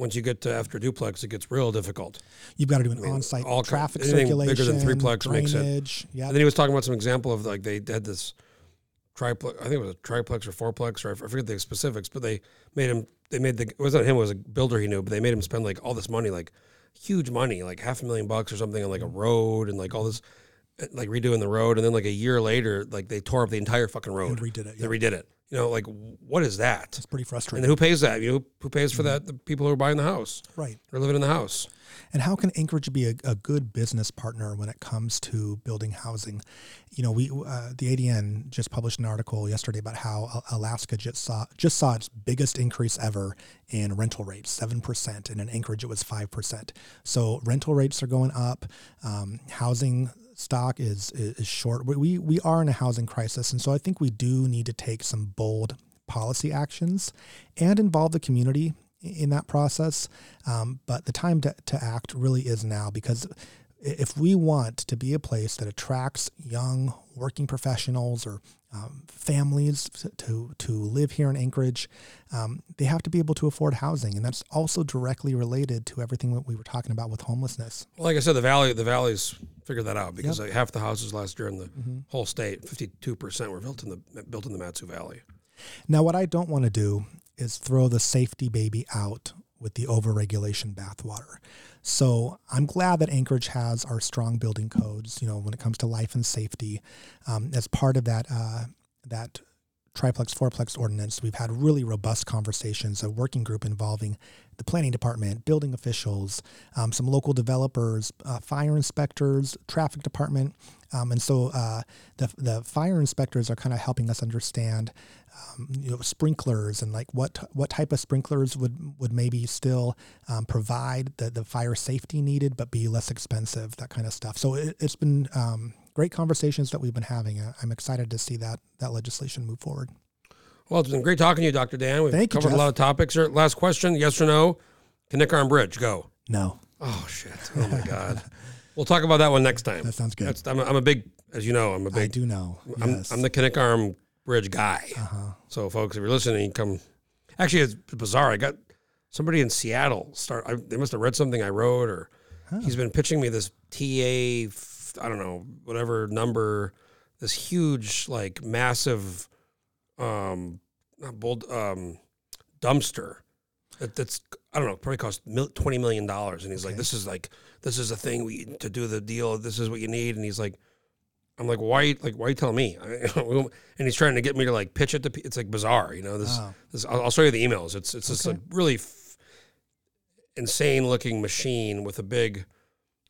once you get to after duplex, it gets real difficult. You've got to do an on-site all traffic anything bigger circulation, than threeplex makes it-. Yeah, And then he was talking about some example of like they had this triplex. I think it was a triplex or fourplex, or I forget the specifics, but they made him. They made the. It wasn't him. It was a builder he knew, but they made him spend like all this money, like huge money, like half a million bucks or something, on like a road and like all this, uh, like redoing the road. And then like a year later, like they tore up the entire fucking road. And redid it, They redid it. You know, like what is that? it's pretty frustrating. And who pays that? You know, who pays for that? The people who are buying the house right. or living in the house. And how can Anchorage be a, a good business partner when it comes to building housing? You know, we uh, the ADN just published an article yesterday about how Alaska just saw just saw its biggest increase ever in rental rates, seven percent, and in Anchorage it was five percent. So rental rates are going up. Um, housing stock is, is short. We- We are in a housing crisis, and so I think we do need to take some bold policy actions and involve the community in that process. Um, but the time to, to act really is now because if we want to be a place that attracts young working professionals or um, families to, to live here in Anchorage, um, they have to be able to afford housing. And that's also directly related to everything that we were talking about with homelessness. Well, like I said, the valley, the valleys figured that out because like half the houses last year in the Mm-hmm. whole state, fifty-two percent were built in the built in the Mat-Su Valley. Now, what I don't want to do is throw the safety baby out with the overregulation bathwater. So I'm glad that Anchorage has our strong building codes. You know, when it comes to life and safety, um, as part of that uh, that triplex, fourplex ordinance. We've had really robust conversations, a working group involving the planning department, building officials, um, some local developers, uh, fire inspectors, traffic department. Um, and so uh, the, the fire inspectors are kind of helping us understand um, you know, sprinklers and like what what type of sprinklers would would maybe still um, provide the, the fire safety needed but be less expensive, that kind of stuff. So it, it's been um, great conversations that we've been having. I'm excited to see that that legislation move forward. Well, it's been great talking to you, Dr. Dan. We've Thank you, covered a lot of topics here. Last question, yes or no? Knik Arm Bridge, go. No, Oh, shit. Oh, my God. we'll talk about that one next time. That sounds good. That's, I'm, a, I'm a big, as you know, I'm a big, I do know. I'm, yes. I'm the Knik Arm Bridge guy. uh-huh. So, folks, if you're listening, come. Actually, it's bizarre. I got somebody in Seattle start. I, they must have read something I wrote, or he's been pitching me this TA. I don't know whatever number. This huge, like, massive, um, not bold, um, dumpster. That, that's I don't know. Probably cost twenty million dollars, and he's like, "This is like, this is a thing we to do the deal. This is what you need." And he's like, I'm like, why? Like, why you tell me? and he's trying to get me to like pitch it to. It's like bizarre, you know. This, Wow. this I'll, I'll show you the emails. It's it's Okay. like really f- insane looking machine with a big,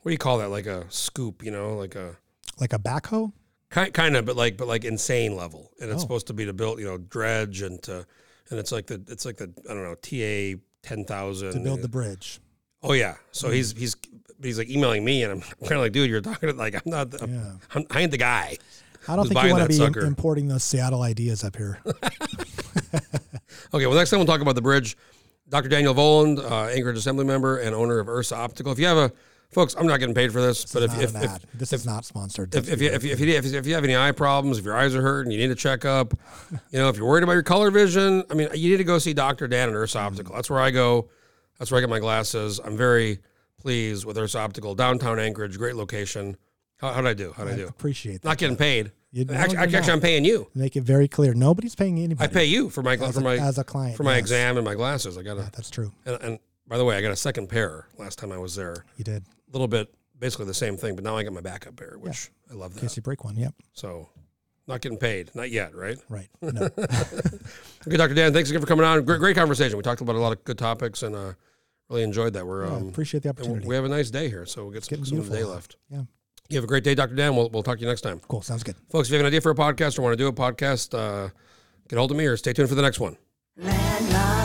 what do you call that? Like a scoop, you know, like a like a backhoe kind kind of, but like but like insane level. And it's Oh. supposed to be to build, you know, dredge and to, and it's like the it's like the I don't know TA ten thousand to build the bridge. Oh yeah. So Hmm. he's he's he's like emailing me, and I'm kind of like, dude, you're talking to like I'm not. The, Yeah. I'm, I ain't the guy. I don't think you want to be sucker? importing those Seattle ideas up here. Okay, well, next time we'll talk about the bridge. Dr. Daniel Volland, uh, Anchorage Assembly member and owner of Ursa Optical. If you have a, folks, I'm not getting paid for this, but if, not if, if, this is not sponsored. if, if, you, if, you, if, you, if, you, if you have any eye problems, if your eyes are hurting, you need a checkup, you know, if you're worried about your color vision, I mean, you need to go see Dr. Dan at Ursa mm-hmm. Optical. That's where I go. That's where I get my glasses. I'm very pleased with Ursa Optical, downtown Anchorage, great location. How, how'd I do? How'd I, I do? Appreciate that. Not getting paid. You- no, actually, actually. I'm paying you. Make it very clear. Nobody's paying anybody. I pay you for my as, for a, my as a client for my yes. exam and my glasses. I got to Yeah, that's true. And, and by the way, I got a second pair last time I was there. You did. A little bit, basically the same thing, but now I got my backup pair, which I love In that. case you break one. Yep. So, not getting paid, not yet, right? Right. No. Okay, Dr. Dan, thanks again for coming on. Great, great conversation. We talked about a lot of good topics and uh, really enjoyed that. We're Yeah, um, appreciate the opportunity. we have a nice day here, so we'll get some, getting some of the day left. Yeah. You have a great day, Dr. Dan. We'll, we'll talk to you next time. Cool. Sounds good. Folks, if you have an idea for a podcast or want to do a podcast, uh, get hold of me or stay tuned for the next one. Landmine